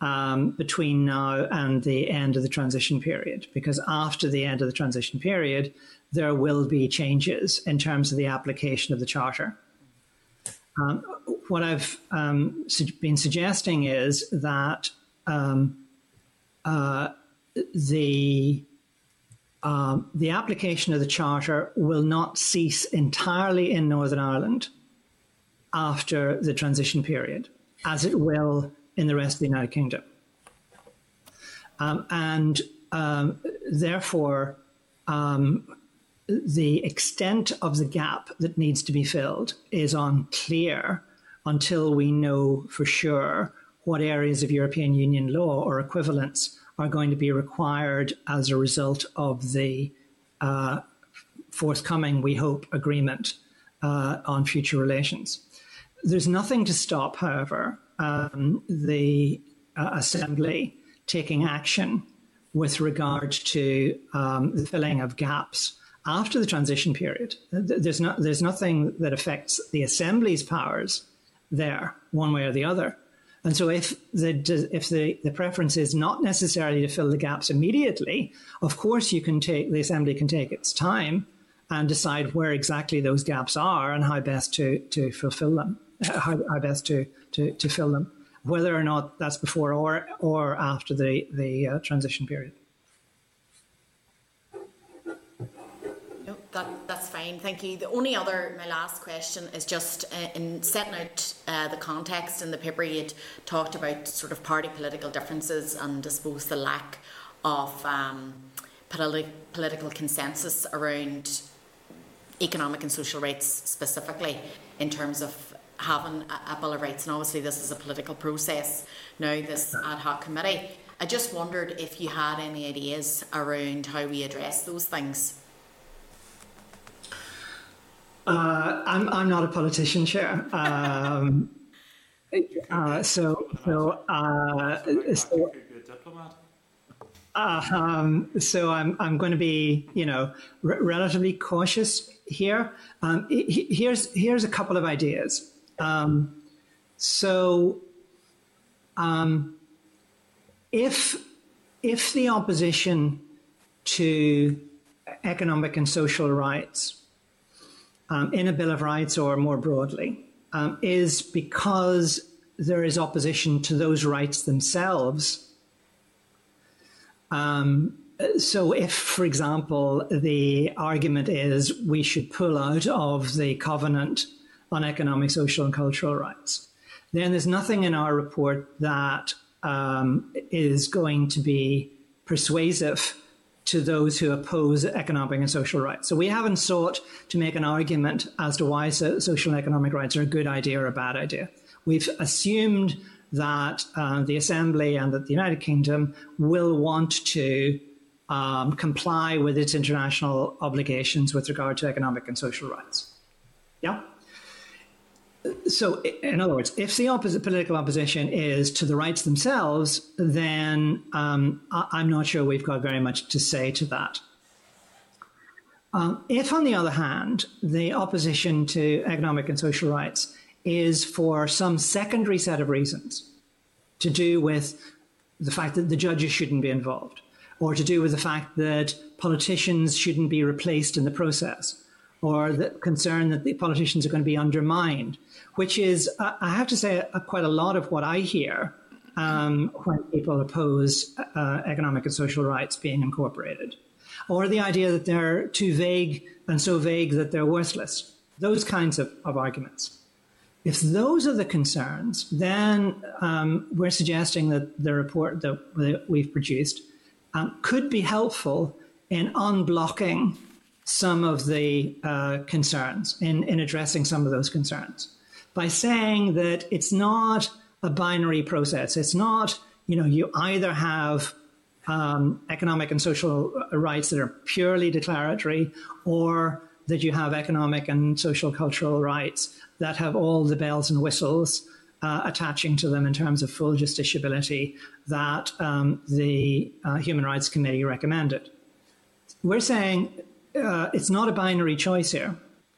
S3: um, between now and the end of the transition period, because after the end of the transition period, there will be changes in terms of the application of the charter. Um, what I've um, su- been suggesting is that um, uh, the um, the application of the Charter will not cease entirely in Northern Ireland after the transition period, as it will in the rest of the United Kingdom. Um, and um, therefore, um, the extent of the gap that needs to be filled is unclear until we know for sure what areas of European Union law or equivalents are going to be required as a result of the uh, forthcoming, we hope, agreement uh, on future relations. There's nothing to stop, however, um, the uh, Assembly taking action with regard to um, the filling of gaps after the transition period. There's, there's nothing that affects the Assembly's powers there, one way or the other. And so, if the if the, the preference is not necessarily to fill the gaps immediately, of course you can take the assembly can take its time and decide where exactly those gaps are and how best to to fulfill them, how, how best to, to to fill them, whether or not that's before or or after the the uh, transition period.
S1: That, that's fine, thank you. The only other, my last question is just uh, in setting out uh, the context in the paper, you talked about sort of party political differences and I suppose the lack of um, politi- political consensus around economic and social rights specifically in terms of having a, a Bill of Rights. And obviously, this is a political process now, this ad hoc committee. I just wondered if you had any ideas around how we address those things.
S3: Uh, I'm I'm not a politician, chair. Um, [laughs] uh, so so uh, so. Uh, um, so I'm I'm going to be you know relatively cautious here. Um, here's here's a couple of ideas. Um, so um, if if the opposition to economic and social rights um, in a Bill of Rights or more broadly um, is because there is opposition to those rights themselves. Um, so, if, for example, the argument is we should pull out of the Covenant on Economic, Social, and Cultural Rights, then there's nothing in our report that um, is going to be persuasive to those who oppose economic and social rights. So we haven't sought to make an argument as to why social and economic rights are a good idea or a bad idea. We've assumed that uh, the Assembly and that the United Kingdom will want to um, comply with its international obligations with regard to economic and social rights. Yeah? So, in other words, if the opposite political opposition is to the rights themselves, then um, I- am not sure we've got very much to say to that. Um, if, on the other hand, the opposition to economic and social rights is for some secondary set of reasons to do with the fact that the judges shouldn't be involved, or to do with the fact that politicians shouldn't be replaced in the process, or the concern that the politicians are going to be undermined, which is, uh, I have to say, uh, quite a lot of what I hear um, when people oppose uh, economic and social rights being incorporated, or the idea that they're too vague and so vague that they're worthless. Those kinds of, of arguments. If those are the concerns, then um, we're suggesting that the report that, we've produced um, could be helpful in unblocking some of the uh, concerns, in, in addressing some of those concerns, by saying that it's not a binary process. It's not, you know, you either have um, economic and social rights that are purely declaratory, or that you have economic and social cultural rights that have all the bells and whistles uh, attaching to them in terms of full justiciability that um, the uh, Human Rights Committee recommended. We're saying uh, it's not a binary choice here.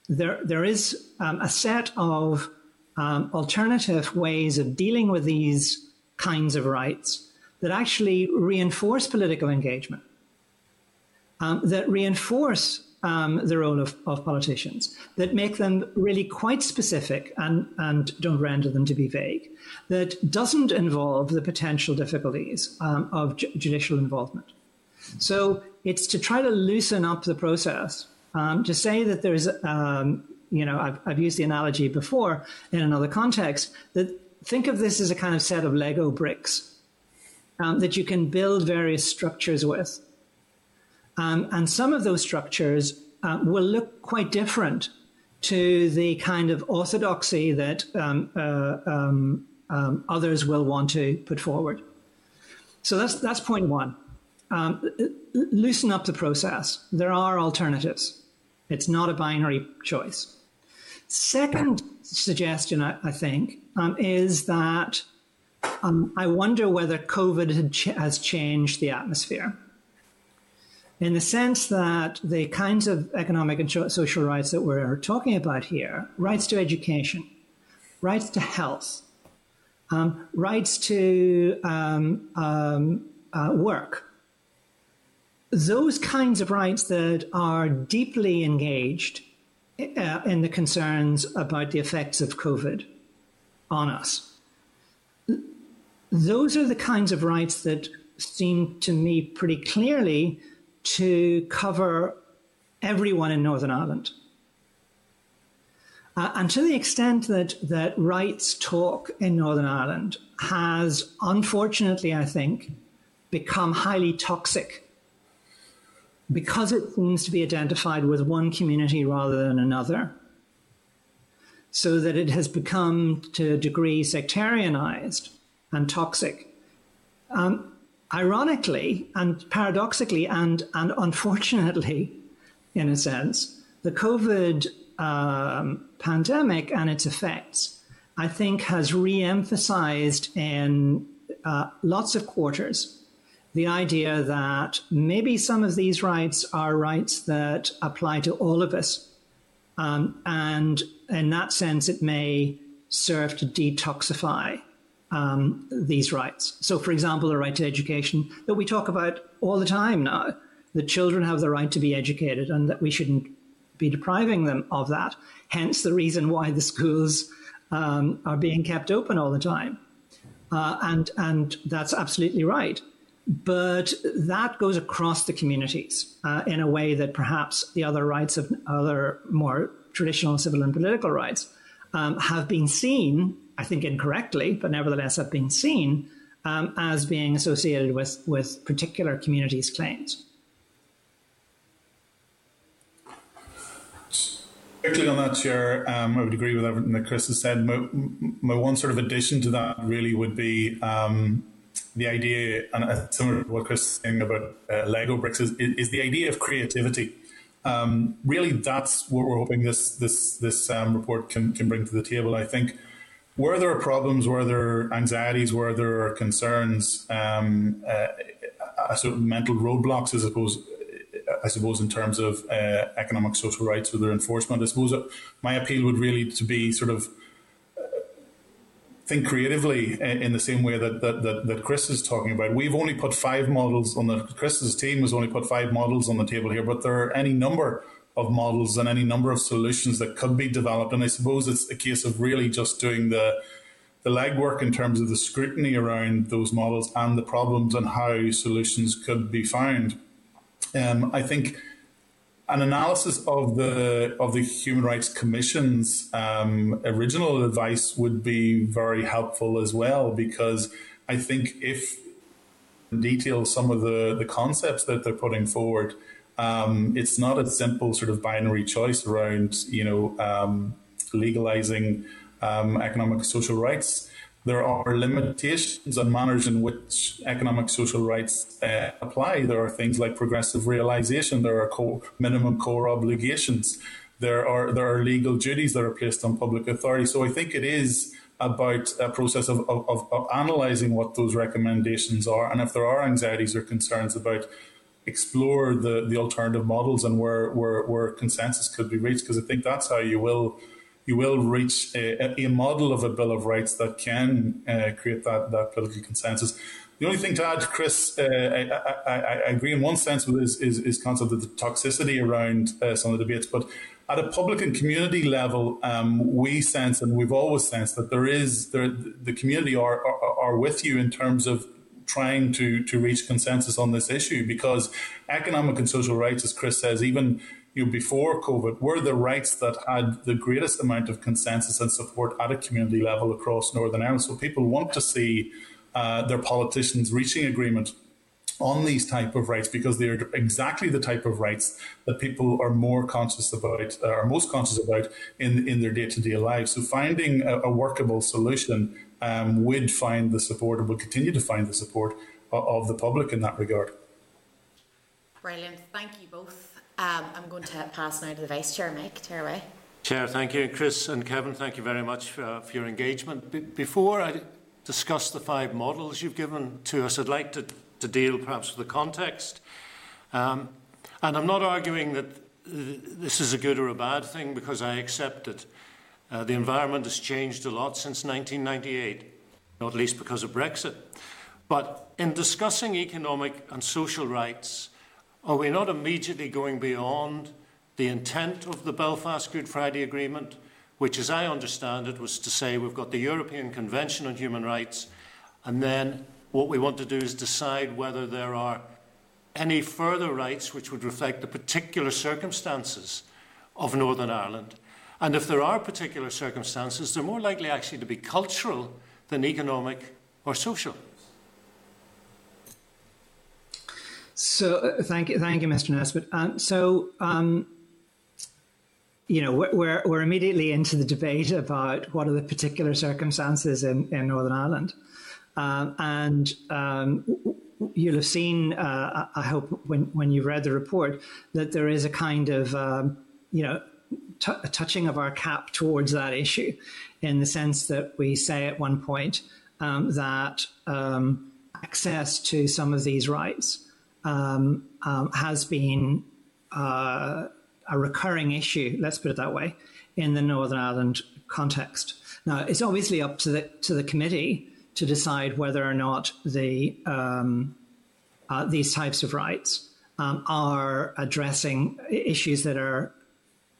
S3: There, there is um, a set of um, alternative ways of dealing with these kinds of rights that actually reinforce political engagement, um, that reinforce um, the role of, of, politicians, that make them really quite specific and, and don't render them to be vague, that doesn't involve the potential difficulties um, of ju- judicial involvement. So it's to try to loosen up the process. Um, to say that there's, um, you know, I've, I've used the analogy before in another context, that think of this as a kind of set of Lego bricks um, that you can build various structures with. Um, and some of those structures uh, will look quite different to the kind of orthodoxy that um, uh, others will want to put forward. So that's that's point one um, loosen up the process. There are alternatives. It's not a binary choice. second suggestion, I, I think, um, is that um, I wonder whether COVID ch- has changed the atmosphere. In the sense that the kinds of economic and social rights that we're talking about here rights to education, rights to health, um, rights to um, um, uh, work those kinds of rights that are deeply engaged uh, in the concerns about the effects of COVID on us. Those are the kinds of rights that seem to me pretty clearly to cover everyone in Northern Ireland. Uh, and to the extent that, that rights talk in Northern Ireland has, unfortunately, I think, become highly toxic because it seems to be identified with one community rather than another, so that it has become to a degree sectarianized and toxic. Um, ironically and paradoxically and, and unfortunately, in a sense, the COVID um, pandemic and its effects, I think, has re emphasized in uh, lots of quarters the idea that maybe some of these rights are rights that apply to all of us. Um, and in that sense, it may serve to detoxify um, these rights. So, for example, the right to education that we talk about all the time now, that children have the right to be educated and that we shouldn't be depriving them of that. Hence, the reason why the schools um, are being kept open all the time. Uh, and, and that's absolutely right. But that goes across the communities uh, in a way that perhaps the other rights of other more traditional civil and political rights um, have been seen, I think incorrectly, but nevertheless have been seen um, as being associated with, with particular communities' claims.
S2: Quickly on that, Chair, um, I would agree with everything that Chris has said. My, my, one sort of addition to that really would be um, the idea, and similar to what Chris is saying about uh, Lego bricks, is, is the idea of creativity. Um, really, that's what we're hoping this this this um, report can can bring to the table. I think where there are problems, where there are anxieties, where there are concerns, um, uh, uh sort of mental roadblocks, I suppose. I suppose in terms of uh, economic social rights or their enforcement, I suppose my appeal would really to be sort of think creatively in the same way that, that, that, that, Chris is talking about. We've only put five models on the Chris's team has only put five models on the table here, but there are any number of models and any number of solutions that could be developed. And I suppose it's a case of really just doing the the legwork in terms of the scrutiny around those models and the problems and how solutions could be found. Um, I think an analysis of the of the Human Rights Commission's um, original advice would be very helpful as well because I think if in detail some of the the concepts that they're putting forward, um, it's not a simple sort of binary choice around you know um, legalizing um, economic social rights there are limitations on manners in which economic social rights uh, apply. There are things like progressive realization. There are co- minimum core obligations. There are there are legal duties that are placed on public authority. So I think it is about a process of, of, of analyzing what those recommendations are, and if there are anxieties or concerns about explore the, the alternative models and where, where, where consensus could be reached, because I think that's how you will you will reach a, a, model of a Bill of Rights that can uh, create that, that political consensus. The only thing to add, Chris, uh, I, I, I, agree in one sense with is, is, is concept of the toxicity around uh, some of the debates, but at a public and community level, um, we sense and we've always sensed that there is there, the community are, are, are with you in terms of trying to to reach consensus on this issue because economic and social rights, as Chris says, even you know, before COVID were the rights that had the greatest amount of consensus and support at a community level across Northern Ireland. So people want to see uh, their politicians reaching agreement on these type of rights because they are exactly the type of rights that people are more conscious about, uh, are most conscious about in in their day to day lives. So finding a, a workable solution um, would find the support, and will continue to find the support of, of the public in that regard.
S1: Brilliant. Thank you both. Um, I'm going to pass now to the Vice Chair, Mike. Tear away.
S4: Chair, thank you. Chris and Kevin, thank you very much for, uh, for your engagement. Be before I discuss the five models you've given to us, I'd like to, to deal perhaps with the context. Um, and I'm not arguing that this is a good or a bad thing because I accept it. Uh, the environment has changed a lot since 1998, not least because of Brexit. But in discussing economic and social rights, are we not immediately going beyond the intent of the Belfast Good Friday Agreement, which, as I understand it, was to say we've got the European Convention on Human Rights, and then what we want to do is decide whether there are any further rights which would reflect the particular circumstances of Northern Ireland. And if there are particular circumstances, they're more likely actually to be cultural than economic or social.
S3: So, uh, thank you, thank you, Mr. Nesbitt. Um, so, um, you know, we're, we're immediately into the debate about what are the particular circumstances in, in Northern Ireland. Um, and um, you'll have seen, uh, I hope, when, when you've read the report, that there is a kind of, um, you know, t- a touching of our cap towards that issue in the sense that we say at one point um, that access to some of these rights um, um, has been uh, a recurring issue, let's put it that way, in the Northern Ireland context. Now, it's obviously up to the, to the committee to decide whether or not the, um, uh, these types of rights um, are addressing issues that are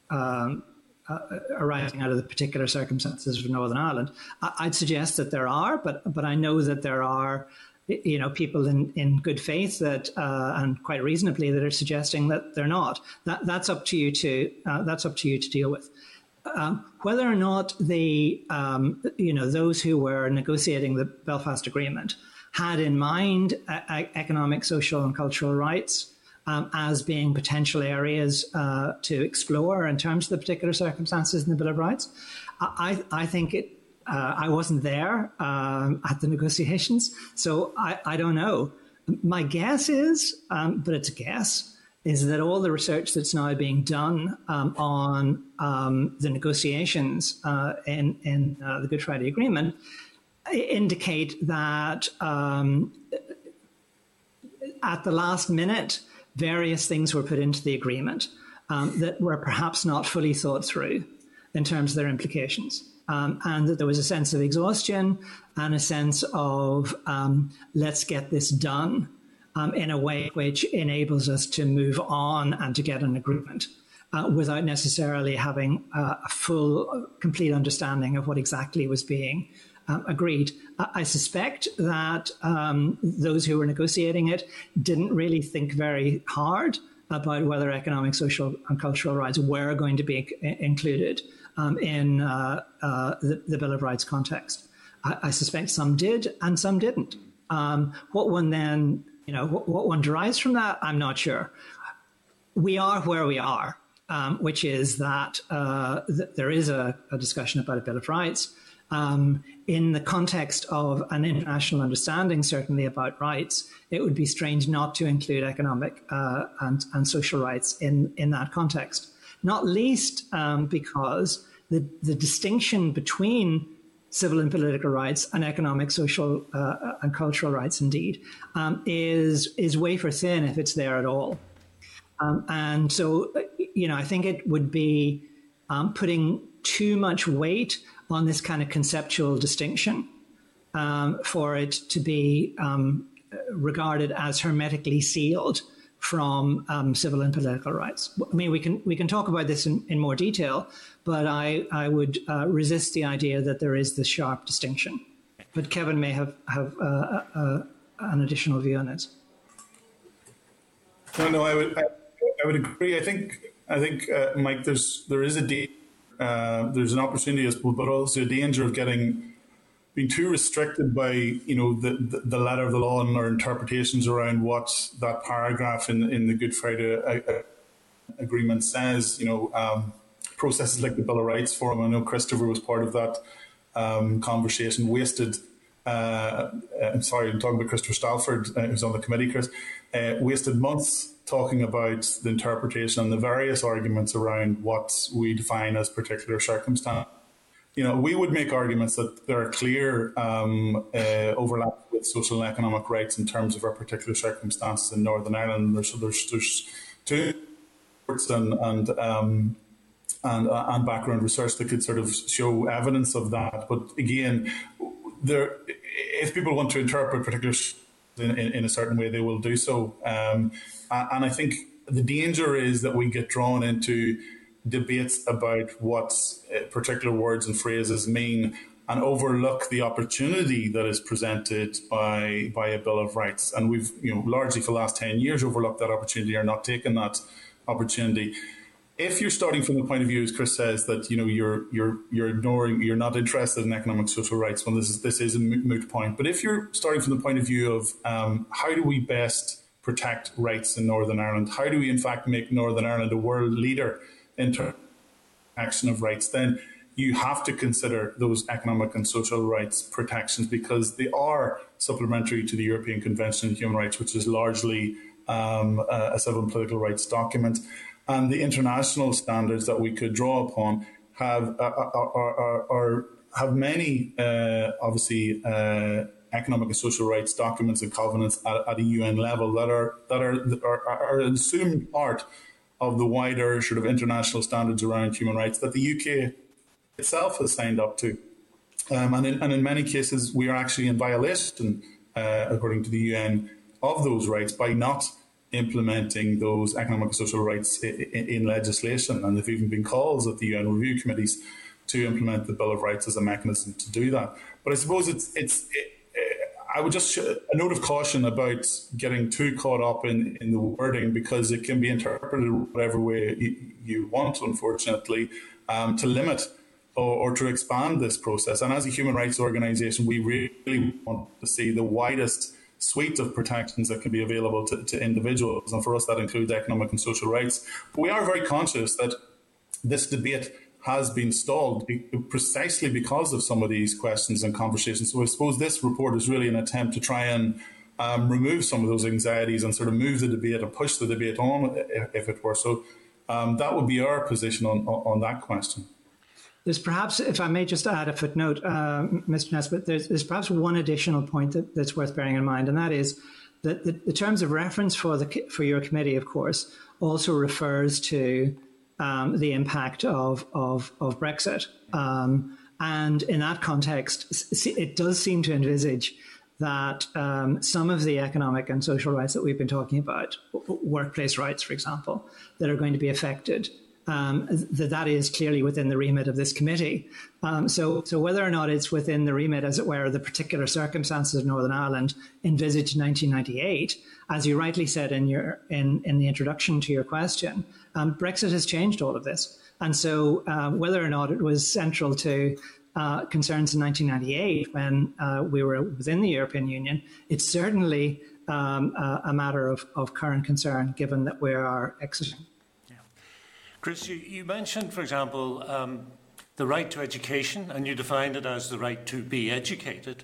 S3: um, uh, arising out of the particular circumstances of Northern Ireland. I- would suggest that there are, but but I know that there are you know, people in, in good faith that, uh, and quite reasonably, that are suggesting that they're not. That, that's up to you to, uh, that's up to you to deal with. Um, whether or not the, um, you know, those who were negotiating the Belfast Agreement had in mind economic, social, and cultural rights um, as being potential areas uh, to explore in terms of the particular circumstances in the Bill of Rights, I, I think it uh, I wasn't there um, at the negotiations, so I, I, don't know. My guess is, um, but it's a guess, is that all the research that's now being done um, on um, the negotiations uh, in, in uh, the Good Friday Agreement indicate that um, at the last minute, various things were put into the agreement um, that were perhaps not fully thought through in terms of their implications um, and that there was a sense of exhaustion and a sense of um, let's get this done um, in a way which enables us to move on and to get an agreement. Uh, without necessarily having a full, complete understanding of what exactly was being um, agreed. I suspect that um, those who were negotiating it didn't really think very hard about whether economic, social, and cultural rights were going to be included um, in uh, uh, the, the, Bill of Rights context. I, I, suspect some did and some didn't. Um, what one then, you know, what, what, one derives from that, I'm not sure. We are where we are, um, which is that uh, th- there is a, a, discussion about a Bill of Rights. Um, in the context of an international understanding, certainly about rights, it would be strange not to include economic uh, and, and social rights in, in that context not least um, because the, the distinction between civil and political rights and economic, social, uh, and cultural rights, indeed, um, is is wafer thin if it's there at all. Um, and so, you know, I think it would be um, putting too much weight on this kind of conceptual distinction um, for it to be um, regarded as hermetically sealed from um, civil and political rights. I mean, we can we can talk about this in, in more detail, but I I would uh, resist the idea that there is this sharp distinction. But Kevin may have have uh, uh, uh an additional view on this.
S2: No, no, I would I, I would agree. I think I think uh, Mike, there's there is a da- uh, there's an opportunity, but also a danger of getting being too restricted by you know the, the, the letter of the law and our interpretations around what that paragraph in in the Good Friday uh, uh, agreement says. You know, um, processes like the Bill of Rights Forum. I know Christopher was part of that um, conversation. Wasted. Uh, I'm sorry, I'm talking about Christopher Stalford, uh, who's on the committee. Chris uh, wasted months talking about the interpretation and the various arguments around what we define as particular circumstance. You know, we would make arguments that there are clear um, uh, overlaps with social and economic rights in terms of our particular circumstances in Northern Ireland. There's there's, there's two and and um, and, uh, and background research that could sort of show evidence of that. But again, there, if people want to interpret particular in, in, in, a certain way, they will do so. Um, and I think the danger is that we get drawn into debates about what uh, particular words and phrases mean and overlook the opportunity that is presented by by a Bill of Rights. And we've, you know, largely for the last 10 years overlooked that opportunity or not taken that opportunity if you're starting from the point of view, as Chris says, that you know you're you're you're ignoring, you're not interested in economic social rights. Well, this is this is a moot point. But if you're starting from the point of view of um, how do we best protect rights in Northern Ireland, how do we in fact make Northern Ireland a world leader in terms action of rights, then you have to consider those economic and social rights protections because they are supplementary to the European Convention on Human Rights, which is largely um, a civil and political rights document. And the international standards that we could draw upon have uh, uh, are, are, are, have many uh, obviously uh, economic and social rights documents and covenants at, at, a UN level that are that are, are are an assumed part of the wider sort of international standards around human rights that the UK itself has signed up to. Um, and, in, and in many cases, we are actually in violation, uh, according to the UN, of those rights by not implementing those economic and social rights in, in legislation. And there've even been calls at the UN review committees to implement the Bill of Rights as a mechanism to do that. But I suppose it's it's. It, I would just a note of caution about getting too caught up in, in the wording because it can be interpreted whatever way you, you want, unfortunately, um, to limit or, or, to expand this process. And as a human rights organisation, we really want to see the widest suite of protections that can be available to, to individuals. And for us, that includes economic and social rights. But we are very conscious that this debate has been stalled precisely because of some of these questions and conversations. So I suppose this report is really an attempt to try and um, remove some of those anxieties and sort of move the debate and push the debate on, if, if it were. So um, that would be our position on, on that question.
S3: There's perhaps, if I may just add a footnote, uh, Mr. Nesbitt, there's, there's, perhaps one additional point that, that's worth bearing in mind, and that is that the, the, terms of reference for the for your committee, of course, also refers to um, the impact of of, of Brexit, um, and in that context, it does seem to envisage that um, some of the economic and social rights that we've been talking about, workplace rights, for example, that are going to be affected um, that that is clearly within the remit of this committee. Um, so, so whether or not it's within the remit, as it were, the particular circumstances of Northern Ireland envisaged in 1998, as you rightly said in your in, in the introduction to your question, um, Brexit has changed all of this. And so, uh, whether or not it was central to uh, concerns in 1998 when uh, we were within the European Union, it's certainly um, a, a matter of, of current concern given that we are exiting.
S4: Chris, you, you mentioned, for example, um, the right to education, and you defined it as the right to be educated.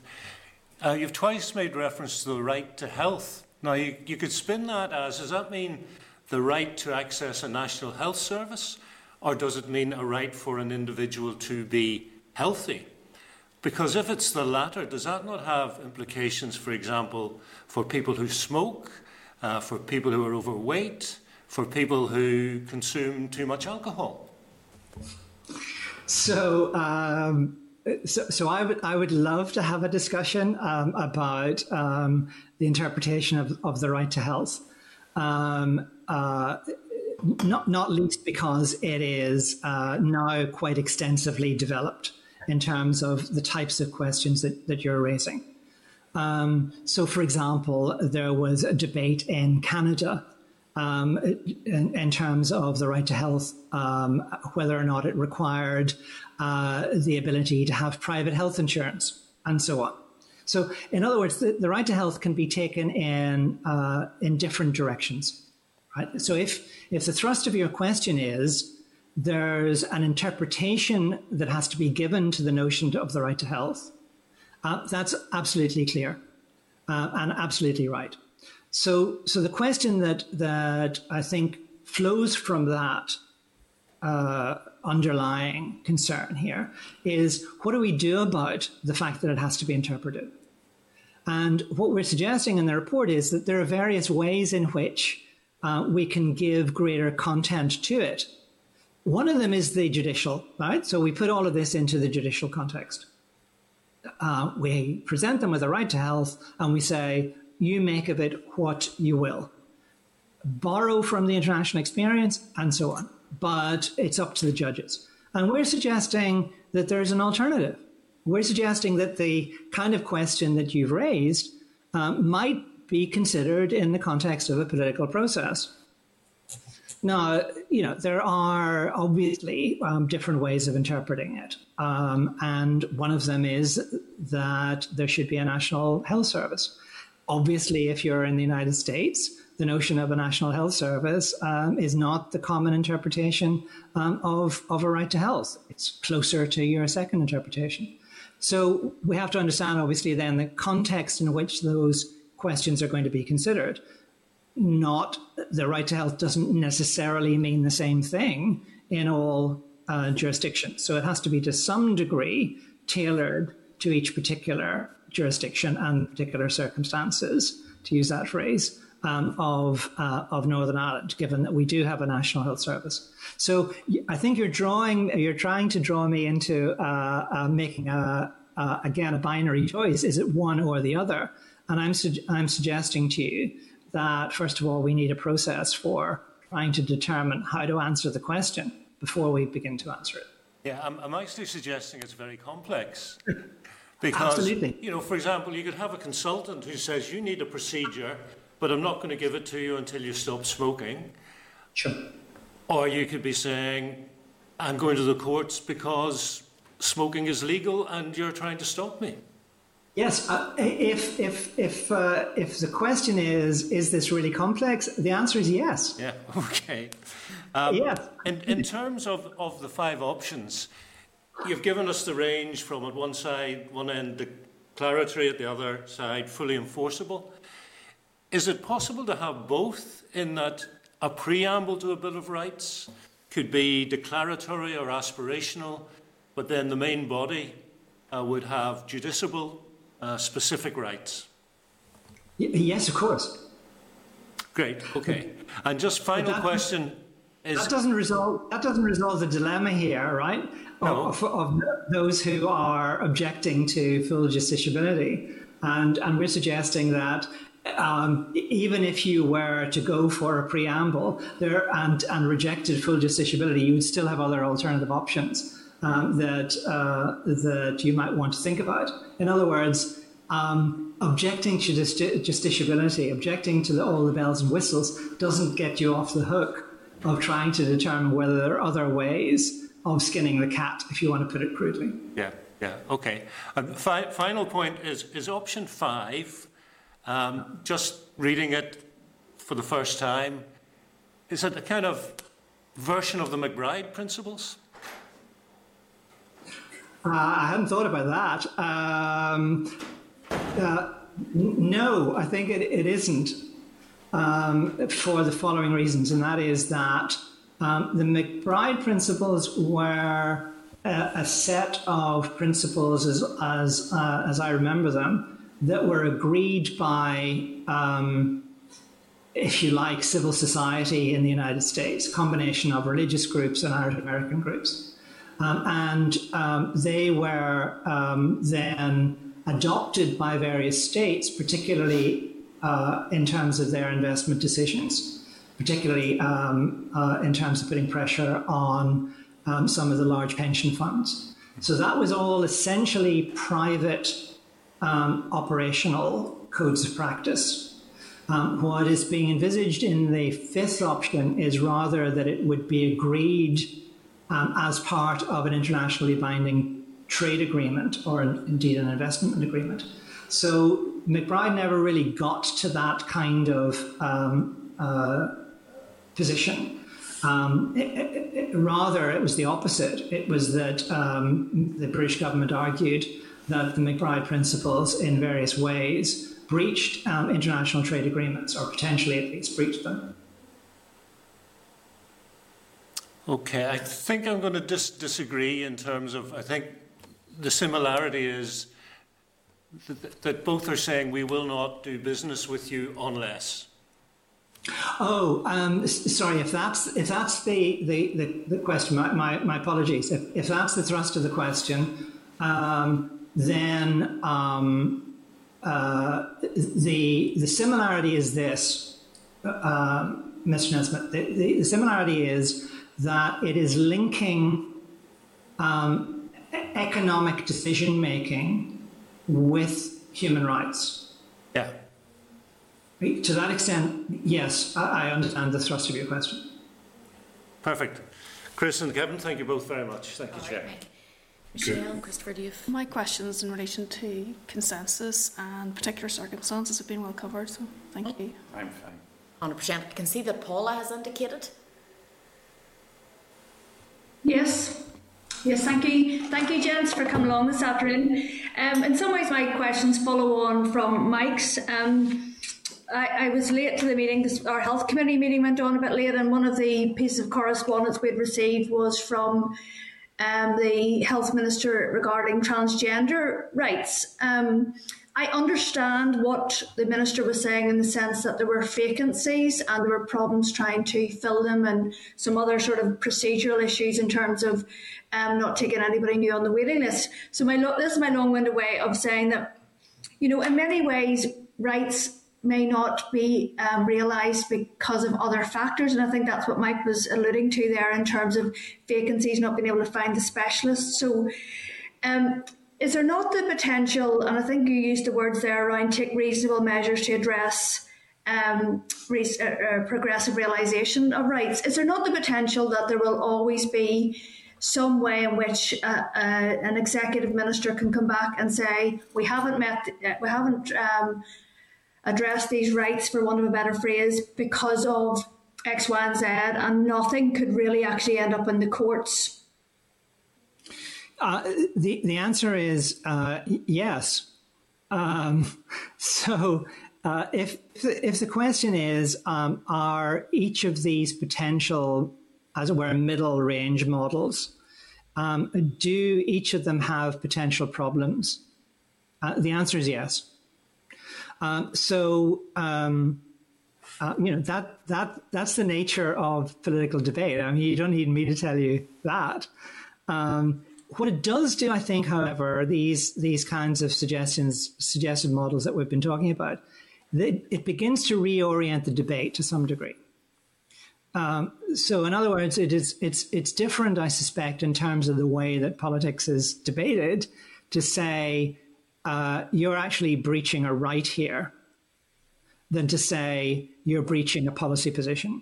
S4: Uh, you've twice made reference to the right to health. Now, you, you could spin that as does that mean the right to access a national health service, or does it mean a right for an individual to be healthy? Because if it's the latter, does that not have implications, for example, for people who smoke, uh, for people who are overweight, for people who consume too much alcohol?
S3: So, um, so, so I would I would love to have a discussion um, about um, the interpretation of, of the right to health. Um, uh, not not least because it is uh, now quite extensively developed in terms of the types of questions that, that you're raising. Um, so, for example, there was a debate in Canada um, in, in, terms of the right to health, um, whether or not it required uh, the ability to have private health insurance, and so on. So, in other words, the, the right to health can be taken in uh, in different directions. Right. So, if if the thrust of your question is there's an interpretation that has to be given to the notion of the right to health, uh, that's absolutely clear uh, and absolutely right. So, so the question that that I think flows from that uh, underlying concern here is what do we do about the fact that it has to be interpreted? And what we're suggesting in the report is that there are various ways in which uh, we can give greater content to it. One of them is the judicial, right? So we put all of this into the judicial context. Uh, we present them with a right to health and we say, you make of it what you will. Borrow from the international experience and so on. But it's up to the judges. And we're suggesting that there's an alternative. We're suggesting that the kind of question that you've raised um, might be considered in the context of a political process. Now, you know, there are obviously um, different ways of interpreting it. Um, and one of them is that there should be a national health service. Obviously, if you're in the United States, the notion of a national health service um, is not the common interpretation um, of, of a right to health. It's closer to your second interpretation. So we have to understand, obviously, then the context in which those questions are going to be considered. Not the right to health doesn't necessarily mean the same thing in all uh, jurisdictions. So it has to be to some degree tailored to each particular jurisdiction and particular circumstances, to use that phrase, um, of uh, of Northern Ireland, given that we do have a national health service. So I think you're drawing, you're trying to draw me into uh, uh, making a, again a binary choice. Is it one or the other? And I'm, su- I'm suggesting to you that, first of all, we need a process for trying to determine how to answer the question before we begin to answer it.
S4: Yeah, I'm, I'm actually suggesting it's very complex. [laughs] Because,
S3: Absolutely.
S4: you know, for example, you could have a consultant who says, you need a procedure, but I'm not going to give it to you until you stop smoking.
S3: Sure.
S4: Or you could be saying, I'm going to the courts because smoking is legal and you're trying to stop me.
S3: Yes, uh, if if if uh, if the question is is this really complex, the answer is yes.
S4: Yeah. [laughs] Okay. Um,
S3: yes.
S4: In in terms of of the five options, you've given us the range from at one side, one end declaratory, at the other side fully enforceable. Is it possible to have both in that a preamble to a Bill of Rights could be declaratory or aspirational, but then the main body uh, would have justiciable uh, specific rights?
S3: Y- yes, of course.
S4: Great. Okay. And just final question is
S3: That doesn't resolve that doesn't resolve the dilemma here, right?
S4: No.
S3: Of, of those who are objecting to full justiciability, and and we're suggesting that. Um, even if you were to go for a preamble there and, and rejected full justiciability, you would still have other alternative options um, that uh, that you might want to think about. In other words, um, objecting to justi- justiciability, objecting to the, all the bells and whistles, doesn't get you off the hook of trying to determine whether there are other ways of skinning the cat, if you want to put it crudely.
S4: Yeah, yeah, okay. And fi- final point is, is option five, um, just reading it for the first time, is it a kind of version of the MacBride principles?
S3: Uh, I hadn't thought about that. Um, uh, no, I think it, it isn't um, for the following reasons, and that is that um, the MacBride principles were a, a set of principles, as as, uh, as I remember them, that were agreed by. Um, if you like, civil society in the United States, combination of religious groups and Irish American groups. Um, and um, they were um, then adopted by various states, particularly uh, in terms of their investment decisions, particularly um, uh, in terms of putting pressure on um, some of the large pension funds. So that was all essentially private um, operational codes of practice. Um, what is being envisaged in the fifth option is rather that it would be agreed um, as part of an internationally binding trade agreement or indeed an investment agreement. So MacBride never really got to that kind of um, uh, position. Um, it, it, it, rather, it was the opposite. It was that um, the British government argued that the MacBride principles, in various ways, breached um, international trade agreements, or potentially at least breached them.
S4: Okay, I think I'm going to dis- disagree in terms of, I think the similarity is that, that both are saying we will not do business with you unless.
S3: Oh, um, sorry. If that's if that's the the, the, the question, my, my, my, apologies. If, if that's the thrust of the question, um, then um, uh, the the similarity is this, uh, Mr. Nesbitt. The, the, the, similarity is that it is linking um, economic decision making with human rights.
S4: Yeah.
S3: To that extent, yes, I understand the thrust of your question.
S4: Perfect. Chris and Kevin, thank you both very much. Thank you, Chair.
S1: Michelle and Christopher, do you have...
S5: My questions in relation to consensus and particular circumstances have been well covered, so thank oh. you.
S4: I'm fine.
S1: 100%. I can see that Paula has indicated.
S6: Yes. Yes, thank you. Thank you, gents, for coming along this afternoon. Um, in some ways, my questions follow on from Mike's. Um, I, I, was late to the meeting because our health committee meeting went on a bit late, and one of the pieces of correspondence we'd received was from um, the health minister regarding transgender rights. Um, I understand what the minister was saying in the sense that there were vacancies and there were problems trying to fill them, and some other sort of procedural issues in terms of um, not taking anybody new on the waiting list. So my this is my long-winded way of saying that, you know, in many ways, rights may not be um, realised because of other factors. And I think that's what Mike was alluding to there in terms of vacancies, not being able to find the specialists. So, um, is there not the potential, and I think you used the words there around take reasonable measures to address um, re- uh, uh, progressive realisation of rights? Is there not the potential that there will always be some way in which uh, uh, an executive minister can come back and say, we haven't met, uh, we haven't um, address these rights, for want of a better phrase, because of X, Y, and Z, and nothing could really actually end up in the courts?
S3: Uh, the the answer is uh, yes. Um, [laughs] so, uh, if if the question is, um, are each of these potential, as it were, middle range models, um, do each of them have potential problems? Uh, the answer is yes. Um, so, um, uh, you know that that that's the nature of political debate. I mean, you don't need me to tell you that. Um, what it does do, I think, however, these these kinds of suggestions, suggested models that we've been talking about, it, it begins to reorient the debate to some degree. Um, so, in other words, it is it's it's different, I suspect, in terms of the way that politics is debated. To say uh, you're actually breaching a right here than to say you're breaching a policy position.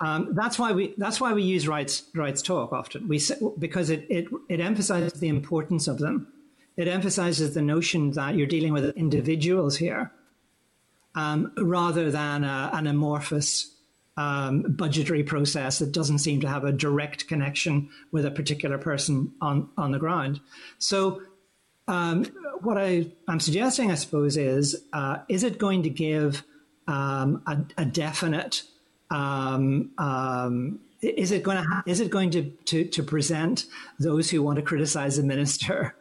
S3: Um, that's why we that's why we use rights rights talk often. We because it, it it emphasizes the importance of them. It emphasizes the notion that you're dealing with individuals here, um, rather than a, an amorphous um, budgetary process that doesn't seem to have a direct connection with a particular person on on the ground. So um, what I, am suggesting, I suppose, is uh, is it going to give um, a, a, definite um, um is it going to ha- is it going to, to, to present those who want to criticize the minister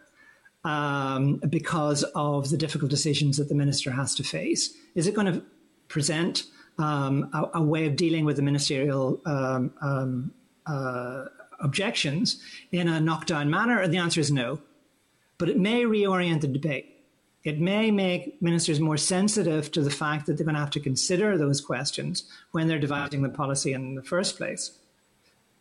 S3: um, because of the difficult decisions that the minister has to face? Is it going to present um, a, a, way of dealing with the ministerial uh, objections in a knockdown manner? And the answer is no but it may reorient the debate. It may make ministers more sensitive to the fact that they're going to have to consider those questions when they're devising the policy in the first place.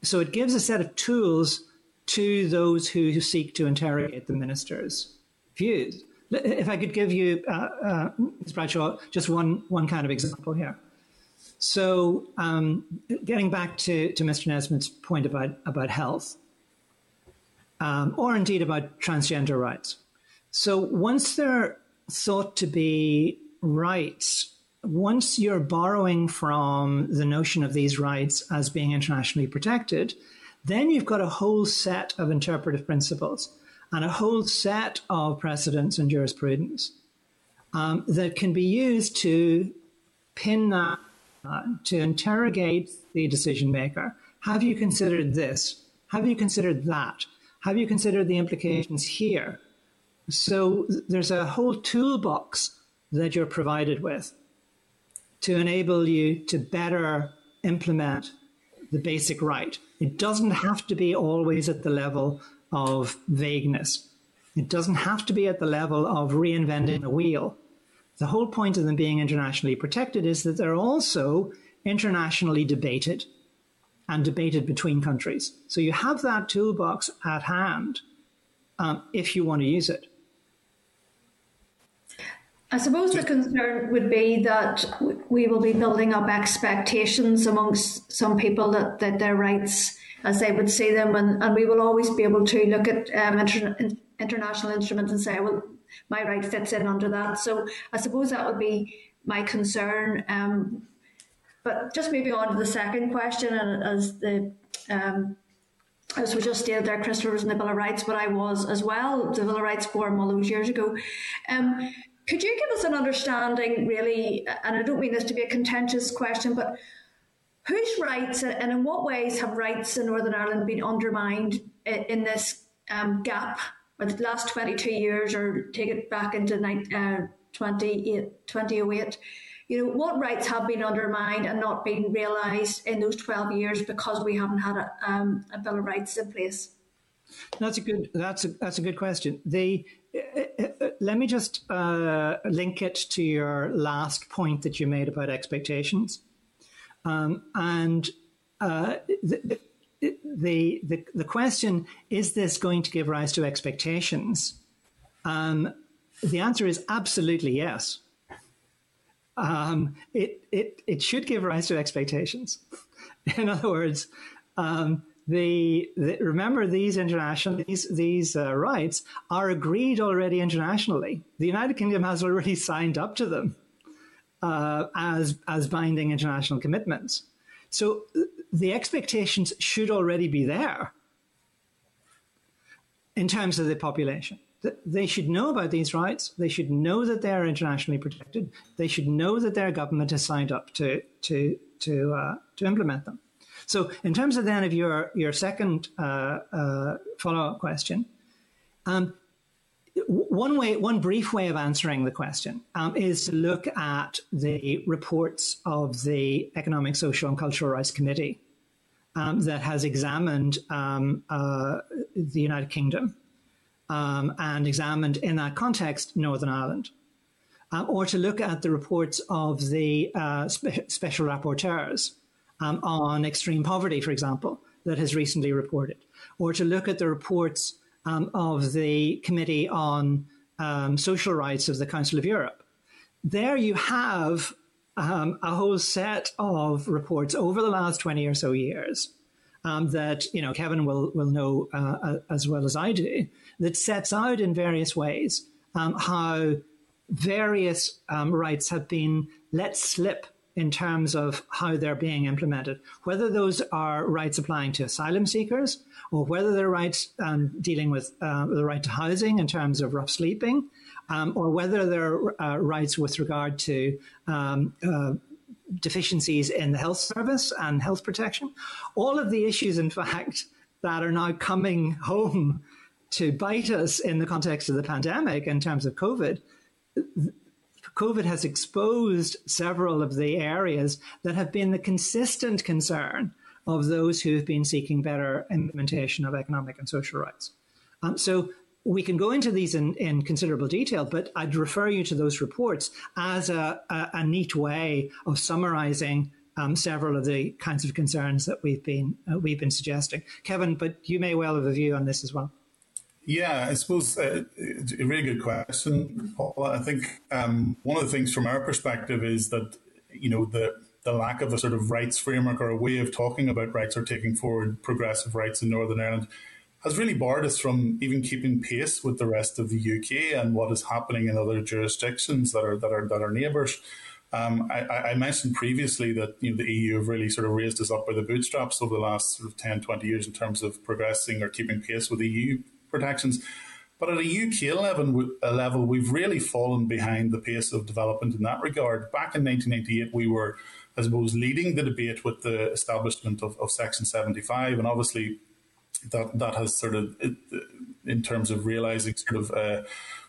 S3: So it gives a set of tools to those who seek to interrogate the minister's views. If I could give you, uh, uh, Ms. Bradshaw, just one, one kind of example here. So, um, getting back to, to Mr. Nesbitt's point about, about health, um, or indeed about transgender rights. So once they're thought to be rights, once you're borrowing from the notion of these rights as being internationally protected, then you've got a whole set of interpretive principles and a whole set of precedents and jurisprudence. um, that can be used to pin that, uh, to interrogate the decision maker. Have you considered this? Have you considered that? Have you considered the implications here? So there's a whole toolbox that you're provided with to enable you to better implement the basic right. It doesn't have to be always at the level of vagueness. It doesn't have to be at the level of reinventing the wheel. The whole point of them being internationally protected is that they're also internationally debated and debated between countries. So you have that toolbox at hand um, if you want to use it.
S6: I suppose the concern would be that we will be building up expectations amongst some people that, that their rights, as they would see them, and, and we will always be able to look at um, inter, international instruments and say, well, my right fits in under that. So I suppose that would be my concern. Um, but just moving on to the second question, and as the um, as we just stated there, Christopher was in the Bill of Rights, but I was as well, the Bill of Rights Forum all those years ago. Um, could you give us an understanding, really, and I don't mean this to be a contentious question, but whose rights and in what ways have rights in Northern Ireland been undermined in this um, gap with the last 22 years, or take it back into uh, 2008? You know, what rights have been undermined and not been realised in those 12 years because we haven't had a, um, a Bill of Rights in place?
S3: That's a good. That's a that's a good question. The let me just uh, link it to your last point that you made about expectations, um, and uh, the, the, the the question is this going to give rise to expectations? Um, the answer is absolutely yes. Um, it it it should give rise to expectations. [laughs] In other words. Um, the, the, remember these international these these uh, rights are agreed already internationally. The United Kingdom has already [laughs] signed up to them uh, as as binding international commitments. So the expectations should already be there in terms of the population. They should know about these rights. They should know that they are internationally protected. They should know that their government has signed up to to to uh, to implement them. So, in terms of then of your your second uh, uh, follow up question, um, one way, one brief way of answering the question um, is to look at the reports of the Economic, Social, and Cultural Rights Committee um, that has examined um, uh, the United Kingdom um, and examined in that context Northern Ireland. Uh, or to look at the reports of the uh, spe- special rapporteurs um, on extreme poverty, for example, that has recently reported, or to look at the reports um, of the Committee on um, Social Rights of the Council of Europe. There you have um, a whole set of reports over the last 20 or so years um, that, you know, Kevin will, will know uh, uh, as well as I do, that sets out in various ways um, how various rights have been let slip in terms of how they're being implemented, whether those are rights applying to asylum seekers or whether they're rights um, dealing with uh, the right to housing in terms of rough sleeping, um, or whether they're uh, rights with regard to um, uh, deficiencies in the health service and health protection. All of the issues, in fact, that are now coming home to bite us in the context of the pandemic in terms of COVID COVID has exposed several of the areas that have been the consistent concern of those who have been seeking better implementation of economic and social rights. Um, so we can go into these in, in, considerable detail, but I'd refer you to those reports as a, a, a neat way of summarizing um, several of the kinds of concerns that we've been uh, we've been suggesting. Kevin, but you may well have a view on this as well.
S2: Yeah, I suppose uh, a really good question. I think um, one of the things from our perspective is that you know the the lack of a sort of rights framework or a way of talking about rights or taking forward progressive rights in Northern Ireland has really barred us from even keeping pace with the rest of the UK and what is happening in other jurisdictions that are that are that are neighbours. Um, I, I, mentioned previously that you know the EU have really sort of raised us up by the bootstraps over the last sort of 10, 20 years in terms of progressing or keeping pace with EU protections. But at a UK level, level, we've really fallen behind the pace of development in that regard. Back in 1998, we were, I suppose, leading the debate with the establishment of, of Section 75, and obviously that that has sort of, in terms of realising sort of uh,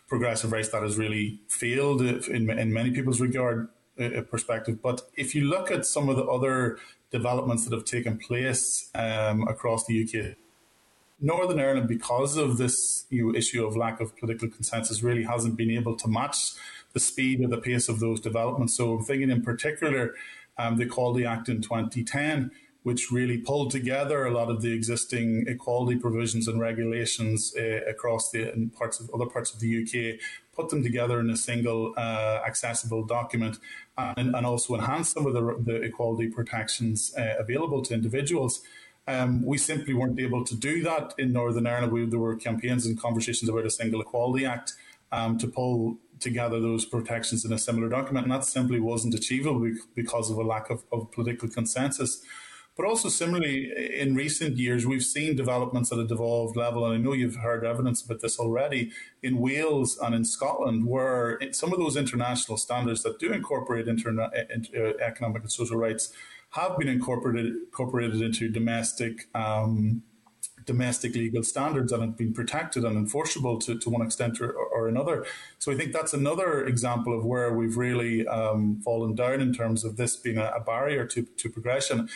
S2: progressive race that has really failed in in many people's regard uh, perspective. But if you look at some of the other developments that have taken place um, across the UK Northern Ireland, because of this you know, issue of lack of political consensus, really hasn't been able to match the speed or the pace of those developments. So I'm thinking in particular um, the Equality Act in 2010, which really pulled together a lot of the existing equality provisions and regulations uh, across the parts of other parts of the UK, put them together in a single uh, accessible document, and, and, also enhance some of the, the equality protections uh, available to individuals. Um, we simply weren't able to do that in Northern Ireland. We, there were campaigns and conversations about a single Equality Act um, to pull together those protections in a similar document, and that simply wasn't achievable because of a lack of, of political consensus. But also, similarly, in recent years, we've seen developments at a devolved level, and I know you've heard evidence about this already in Wales and in Scotland, where some of those international standards that do incorporate interna- uh, economic and social rights have been incorporated incorporated into domestic um, domestic legal standards and have been protected and enforceable to, to one extent or, or another. So I think that's another example of where we've really um, fallen down in terms of this being a, a barrier to, to progression.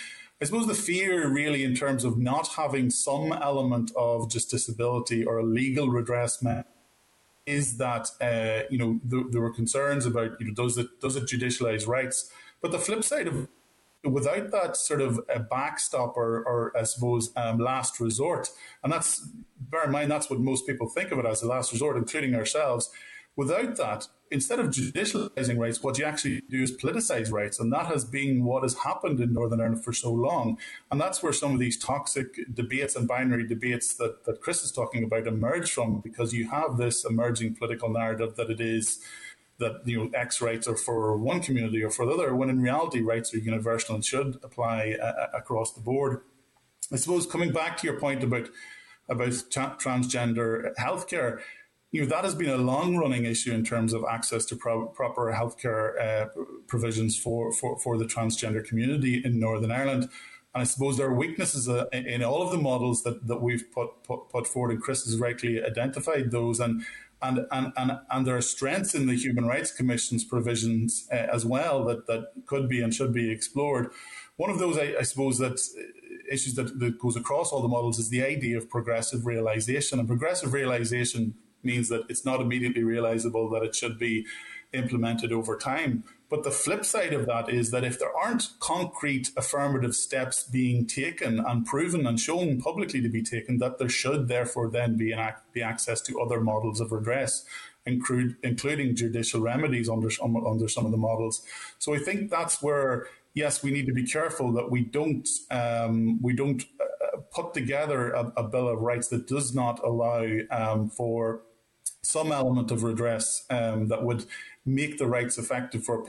S2: I suppose the fear really in terms of not having some element of justiciability or a legal redress is that uh, you know th- there were concerns about you know does it does it judicialize rights, but the flip side of without that sort of a backstop or, or I suppose, um, last resort, and that's, bear in mind, that's what most people think of it as a last resort, including ourselves. Without that, instead of judicializing rights, what you actually do is politicize rights. And that has been what has happened in Northern Ireland for so long. And that's where some of these toxic debates and binary debates that, that Chris is talking about emerge from, because you have this emerging political narrative that it is that you know X rights are for one community or for the other, when in reality rights are universal and should apply uh, uh across the board. I suppose coming back to your point about about tra- transgender healthcare, you know that has been a long running issue in terms of access to pro- proper healthcare uh, provisions for, for for the transgender community in Northern Ireland. And I suppose there are weaknesses uh, in all of the models that, that we've put, put, put forward, and Chris has rightly identified those. And and, and, and, and there are strengths in the Human Rights Commission's provisions uh, as well that, that could be and should be explored. One of those, I, I suppose, that uh, issues that, that goes across all the models is the idea of progressive realization. And progressive realization means that it's not immediately realizable that it should be implemented over time. But the flip side of that is that if there aren't concrete affirmative steps being taken and proven and shown publicly to be taken, that there should therefore then be, an, be access to other models of redress, include, including judicial remedies under, under some of the models. So I think that's where, yes, we need to be careful that we don't um, we don't uh, put together a, a, bill of rights that does not allow um, for some element of redress um, that would make the rights effective for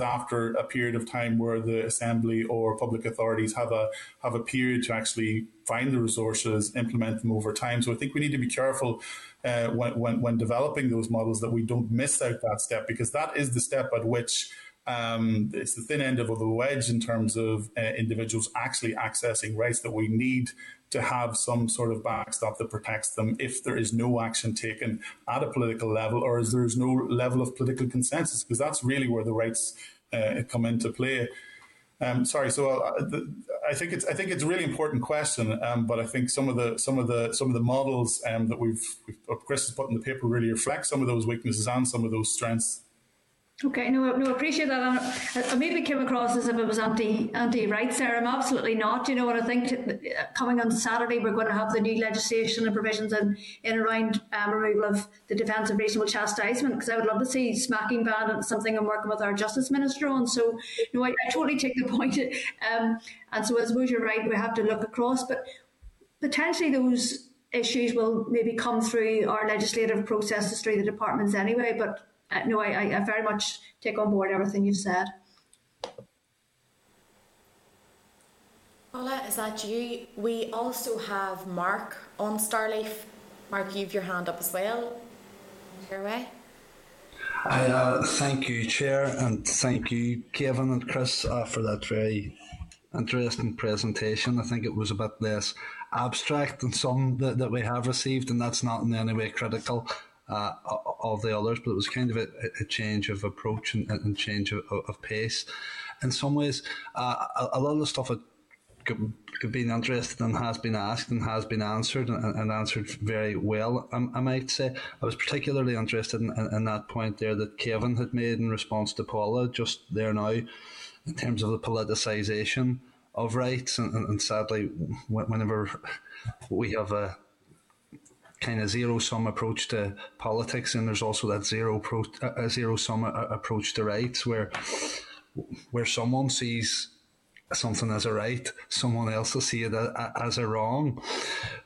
S2: after a period of time where the assembly or public authorities have a have a period to actually find the resources, implement them over time. So I think we need to be careful uh, when, when when developing those models that we don't miss out that step because that is the step at which um, it's the thin end of the wedge in terms of uh, individuals actually accessing rights that we need to have some sort of backstop that protects them if there is no action taken at a political level or if there is no level of political consensus, because that's really where the rights uh, come into play. Um, sorry, so uh, I think it's I think it's a really important question, um, but I think some of the some of the some of the models um, that we've, we've Chris has put in the paper really reflect some of those weaknesses and some of those strengths.
S6: Okay, no, no, appreciate that. I maybe came across as if it was anti anti rights there. I'm absolutely not. You know, and I think coming on Saturday we're going to have the new legislation and provisions in, in around um, removal of the defence of reasonable chastisement. Because I would love to see smacking ban and something I'm working with our justice minister on. So, know, I, I totally take the [laughs] point. Um, and so, I suppose you're right. We have to look across, but potentially those issues will maybe come through our legislative processes through the departments anyway. But uh, no, I, I very much take on board everything you've said.
S1: Paula, is that you? We also have Mark on Starleaf Mark, you've your hand up as well. Your way.
S7: I uh, thank you, Chair, and thank you, Kevin and Chris, uh, for that very interesting presentation. I think it was a bit less abstract than some that, that we have received, and that's not in any way critical uh, of the others, but it was kind of a, a change of approach and, and change of, of, pace. In some ways, uh, a, a, lot of the stuff could, could been interested and has been asked and has been answered and, and answered very well, I, I, might say. I was particularly interested in, in, in, that point there that Kevin had made in response to Paula just there now in terms of the politicisation of rights. And, and, and sadly, whenever we have a kind of zero sum approach to politics, and there's also that zero pro, a zero sum approach to rights, where where someone sees something as a right, someone else will see it as a wrong.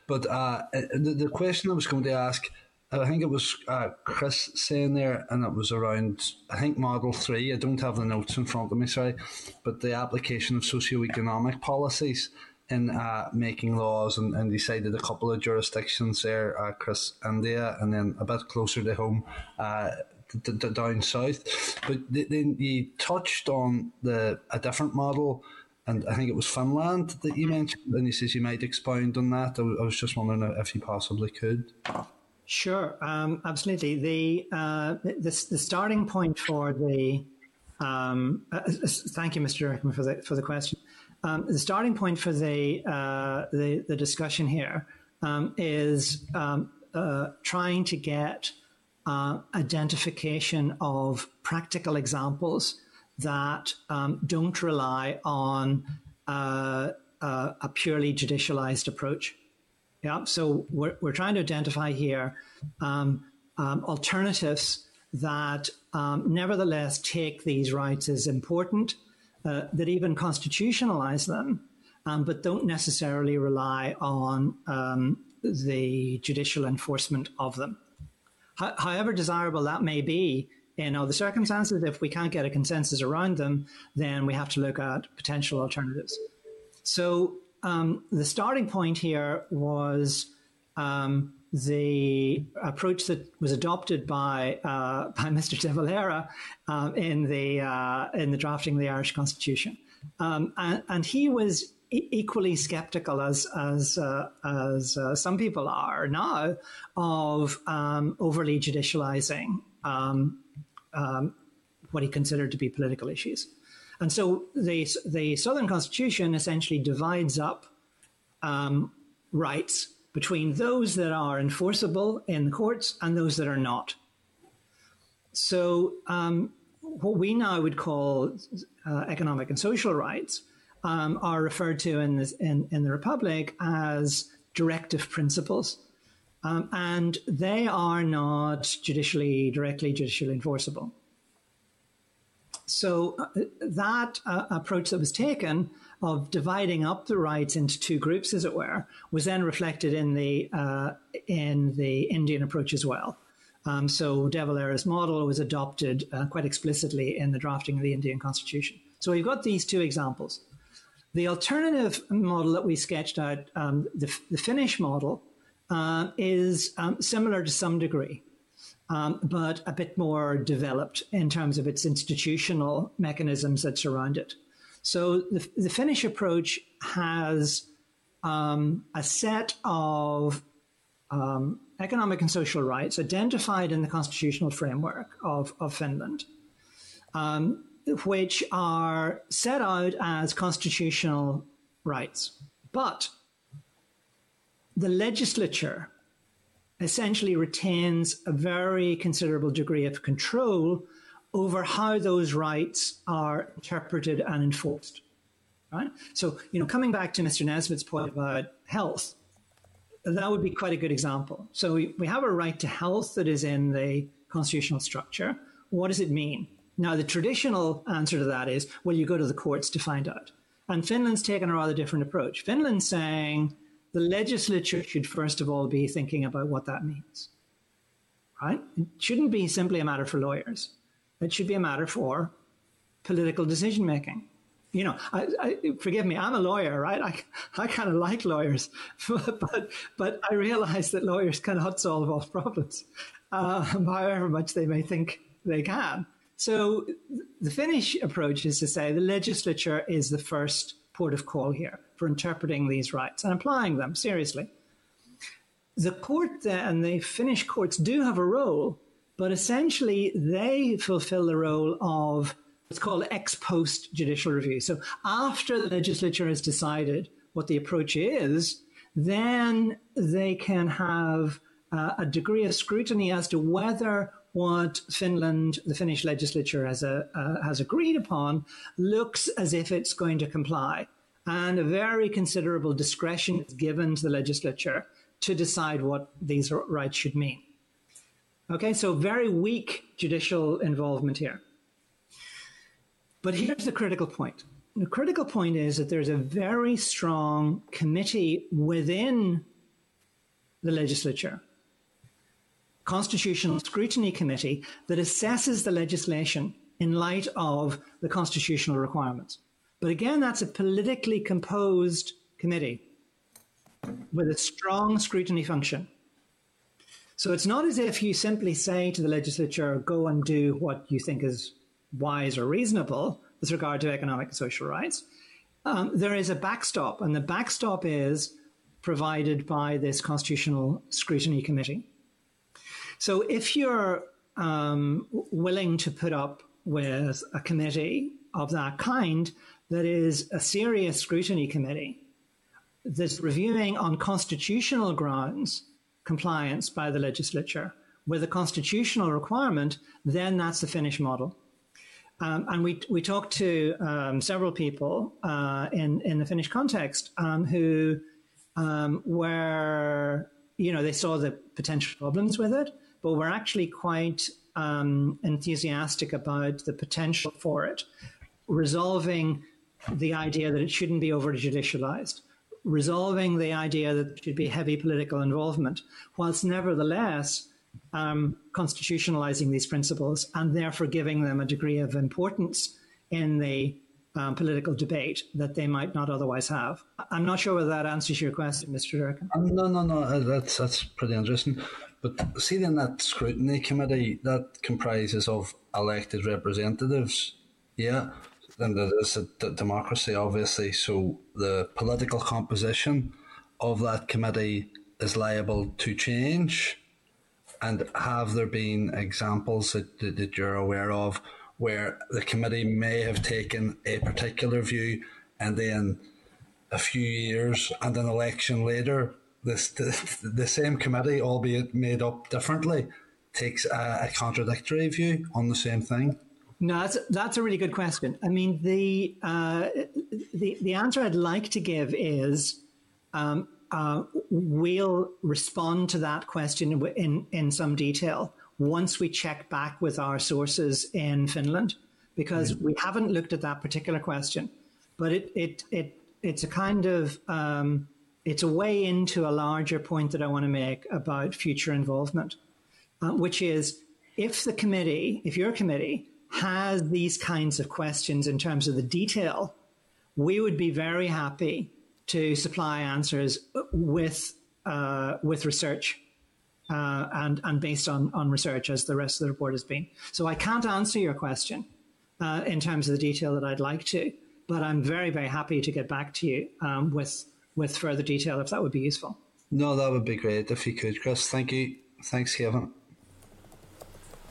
S7: But uh, the, the question I was going to ask I think it was uh, Chris saying there, and it was around, I think, Model 3. I don't have the notes in front of me, sorry, but the application of socio-economic policies in uh, making laws, and, and decided a couple of jurisdictions there, uh, Chris, India, and then a bit closer to home, uh, d- d- down south. But then you touched on the a different model and I think it was Finland that you mentioned, and he says you might expound on that. I was just wondering if you possibly could.
S3: Sure, um, absolutely. The, uh, the, the starting point for the um, uh, uh thank you, Mr. Rickman, for the for the question. Um, the starting point for the uh, the, the, discussion here um, is um, uh, trying to get uh, identification of practical examples that um, don't rely on a purely judicialized approach. Yeah, so we're, we're trying to identify here um, alternatives that um, nevertheless take these rights as important, uh, that even constitutionalize them, um, but don't necessarily rely on um, the judicial enforcement of them. H- however desirable that may be in other circumstances, if we can't get a consensus around them, then we have to look at potential alternatives. So um, the starting point here was um, the approach that was adopted by uh, by [laughs] Mr. De Valera um, in the uh, in the drafting of the Irish Constitution, um, and, and, he was equally sceptical as as uh, as uh, some people are now of um, overly judicializing um, what he considered to be political issues. And so the, the Southern Constitution essentially divides up um, rights between those that are enforceable in the courts and those that are not. So, um, what we now would call uh, economic and social rights um, are referred to in, this, in, in, the Republic as directive principles. Um, and they are not judicially, directly judicially enforceable. So uh, that uh, approach that was taken of dividing up the rights into two groups, as it were, was then reflected in the uh, in the Indian approach as well. Um, so De Valera's model was adopted uh, quite explicitly in the drafting of the Indian Constitution. So we've got these two examples. The alternative model that we sketched out, um, the, the, Finnish model, uh, is um, similar to some degree um, but a bit more developed in terms of its institutional mechanisms that surround it. So the, the Finnish approach has um, a set of um, economic and social rights identified in the constitutional framework of, of Finland, um, which are set out as constitutional rights. But the legislature essentially retains a very considerable degree of control over how those rights are interpreted and enforced. Right? So, you know, coming back to Mr. Nesbitt's point about health, that would be quite a good example. So we, we have a right to health that is in the constitutional structure. What does it mean? Now, the traditional answer to that is, well, you go to the courts to find out. And Finland's taken a rather different approach. Finland's saying, the legislature should first of all be thinking about what that means. Right? It shouldn't be simply a matter for lawyers. It should be a matter for political decision making. you know, I, I, forgive me, I'm a lawyer, right? I, I kind of like lawyers, [laughs] but but I realize that lawyers cannot solve all problems, uh, [laughs] however much they may think they can. So the Finnish approach is to say the legislature is the first port of call here for interpreting these rights and applying them seriously. The court and the Finnish courts do have a role, but essentially they fulfill the role of what's called ex post judicial review. So after the legislature has decided what the approach is, then they can have uh, a degree of scrutiny as to whether what Finland, the Finnish legislature, has, a, uh, has agreed upon looks as if it's going to comply. And a very considerable discretion is given to the legislature to decide what these rights should mean. Okay, so very weak judicial involvement here. But here's the critical point. The critical point is that there's a very strong committee within the legislature, Constitutional Scrutiny Committee, that assesses the legislation in light of the constitutional requirements. But again, that's a politically composed committee with a strong scrutiny function. So it's not as if you simply say to the legislature, go and do what you think is wise or reasonable with regard to economic and social rights. Um, there is a backstop, and the backstop is provided by this Constitutional Scrutiny Committee. So if you're um, willing to put up with a committee of that kind, that is a serious scrutiny committee that's reviewing on constitutional grounds compliance by the legislature with a constitutional requirement, then that's the Finnish model. Um, and we, we talked to um, several people uh, in, in the Finnish context um, who um, were, you know, they saw the potential problems with it, but were actually quite um, enthusiastic about the potential for it, resolving the idea that it shouldn't be over judicialized, resolving the idea that there should be heavy political involvement, whilst nevertheless um, constitutionalizing these principles and therefore giving them a degree of importance in the um, political debate that they might not otherwise have. I'm not sure whether that answers your question, Mr. Durkin.
S7: Um, no, no, no. Uh, that's that's pretty interesting. But see, then that scrutiny committee that comprises of elected representatives, yeah, and it is a d- democracy, obviously. So the political composition of that committee is liable to change and have there been examples that, that, that you're aware of where the committee may have taken a particular view and then a few years and an election later, this the, [laughs] the same committee, albeit made up differently, takes a, a, contradictory view on the same thing?
S3: No, that's that's a really good question. I mean, the uh, the the answer I'd like to give is um, uh, we'll respond to that question in, in some detail once we check back with our sources in Finland, because mm-hmm. we haven't looked at that particular question. But it, it, it, it's a kind of, um, it's a way into a larger point that I want to make about future involvement, uh, which is if the committee, if your committee has these kinds of questions in terms of the detail, we would be very happy to supply answers with uh, with research uh, and and based on on research as the rest of the report has been. So I can't answer your question uh, in terms of the detail that I'd like to, but I'm very very happy to get back to you um, with with further detail if that would be useful.
S7: No, that would be great if you could, Chris. Thank you. Thanks, Kevin.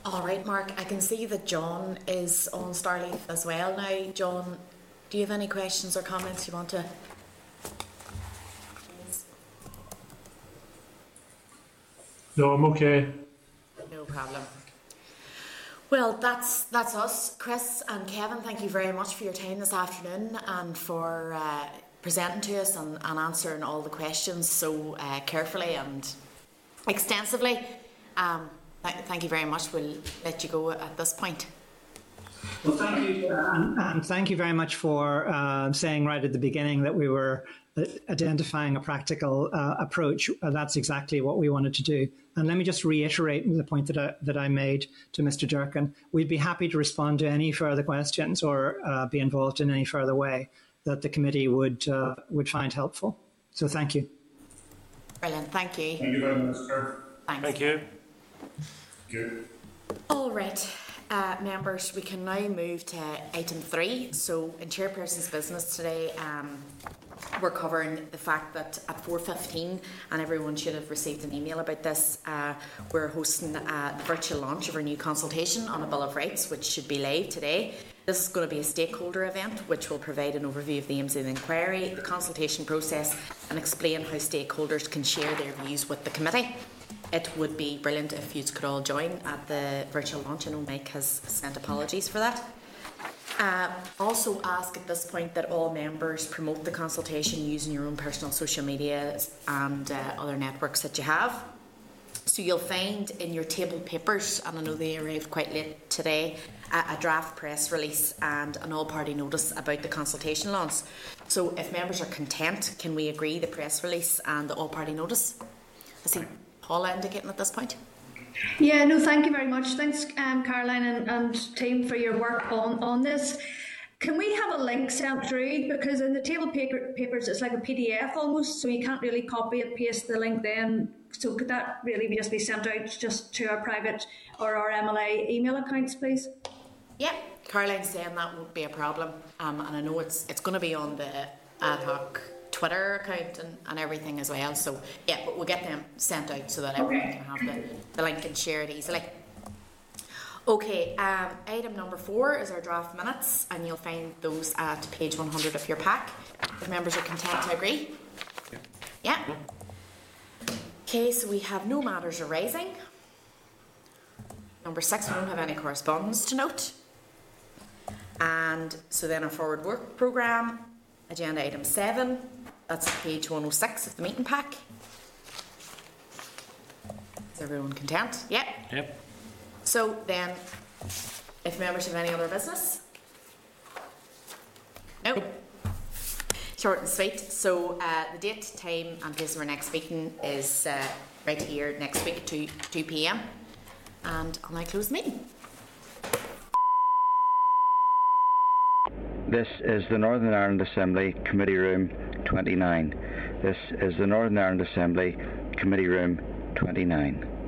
S1: All right, Mark. I can see that John is on Starleaf as well now. John, do you have any questions or comments you want to
S8: No, I'm okay.
S1: No problem. Well, that's that's us, Chris and Kevin. Thank you very much for your time this afternoon and for uh, presenting to us and, and, answering all the questions so uh, carefully and extensively. Um, th- thank you very much. We'll let you go at this point.
S3: Well, thank you, and, and thank you very much for uh, saying right at the beginning that we were uh, identifying a practical uh, approach, uh, that's exactly what we wanted to do. And let me just reiterate the point that I, that I made to Mr. Durkin. We'd be happy to respond to any further questions or uh, be involved in any further way that the committee would uh, would find helpful. So thank you.
S1: Brilliant, thank you.
S2: Thank you very much, Chair.
S1: Thanks.
S4: Thank you.
S2: Good.
S1: All right, uh, members, we can now move to item three. So, in Chairperson's business today, um, we're covering the fact that at 4.15, and everyone should have received an email about this, uh, we're hosting uh, the virtual launch of our new consultation on a Bill of Rights, which should be live today. This is going to be a stakeholder event which will provide an overview of the aims of the inquiry, the consultation process, and explain how stakeholders can share their views with the committee. It would be brilliant if you could all join at the virtual launch. I know Mike has sent apologies for that. Uh, also ask at this point that all members promote the consultation using your own personal social media and uh, other networks that you have. So you'll find in your table papers, and I know they arrived quite late today, a, draft press release and an all-party notice about the consultation launch. So if members are content, can we agree the press release and the all-party notice? I see Paula indicating at this point.
S6: Yeah, no, thank you very much. Thanks, um, Caroline and, and team for your work on, on this. Can we have a link sent through? Because in the table paper, papers, it's like a PDF almost, so you can't really copy and paste the link then. So could that really just be sent out just to our private or our MLA email accounts, please?
S1: Yeah, Caroline's saying that won't be a problem, um, and I know it's it's going to be on the ad hoc Twitter account and, and everything as well. So yeah, but we'll get them sent out so that everyone
S6: Okay.
S1: can have the, the link and share it easily. Okay, um, item number four is our draft minutes, and you'll find those at page 100 of your pack. If members are content to agree? Yeah. Okay, so we have no matters arising. Number six, we don't have any correspondence to note. And so then our forward work programme, agenda item seven, that's at page 106 of the meeting pack. Is everyone content? Yep.
S4: Yep.
S1: So then, if members have any other business? No. Short and sweet. So uh, the date, time, and place of our next meeting is uh, right here next week, 2, 2 p.m. And I'll now close the meeting.
S9: This is the Northern Ireland Assembly Committee Room 29. This is the Northern Ireland Assembly Committee Room 29.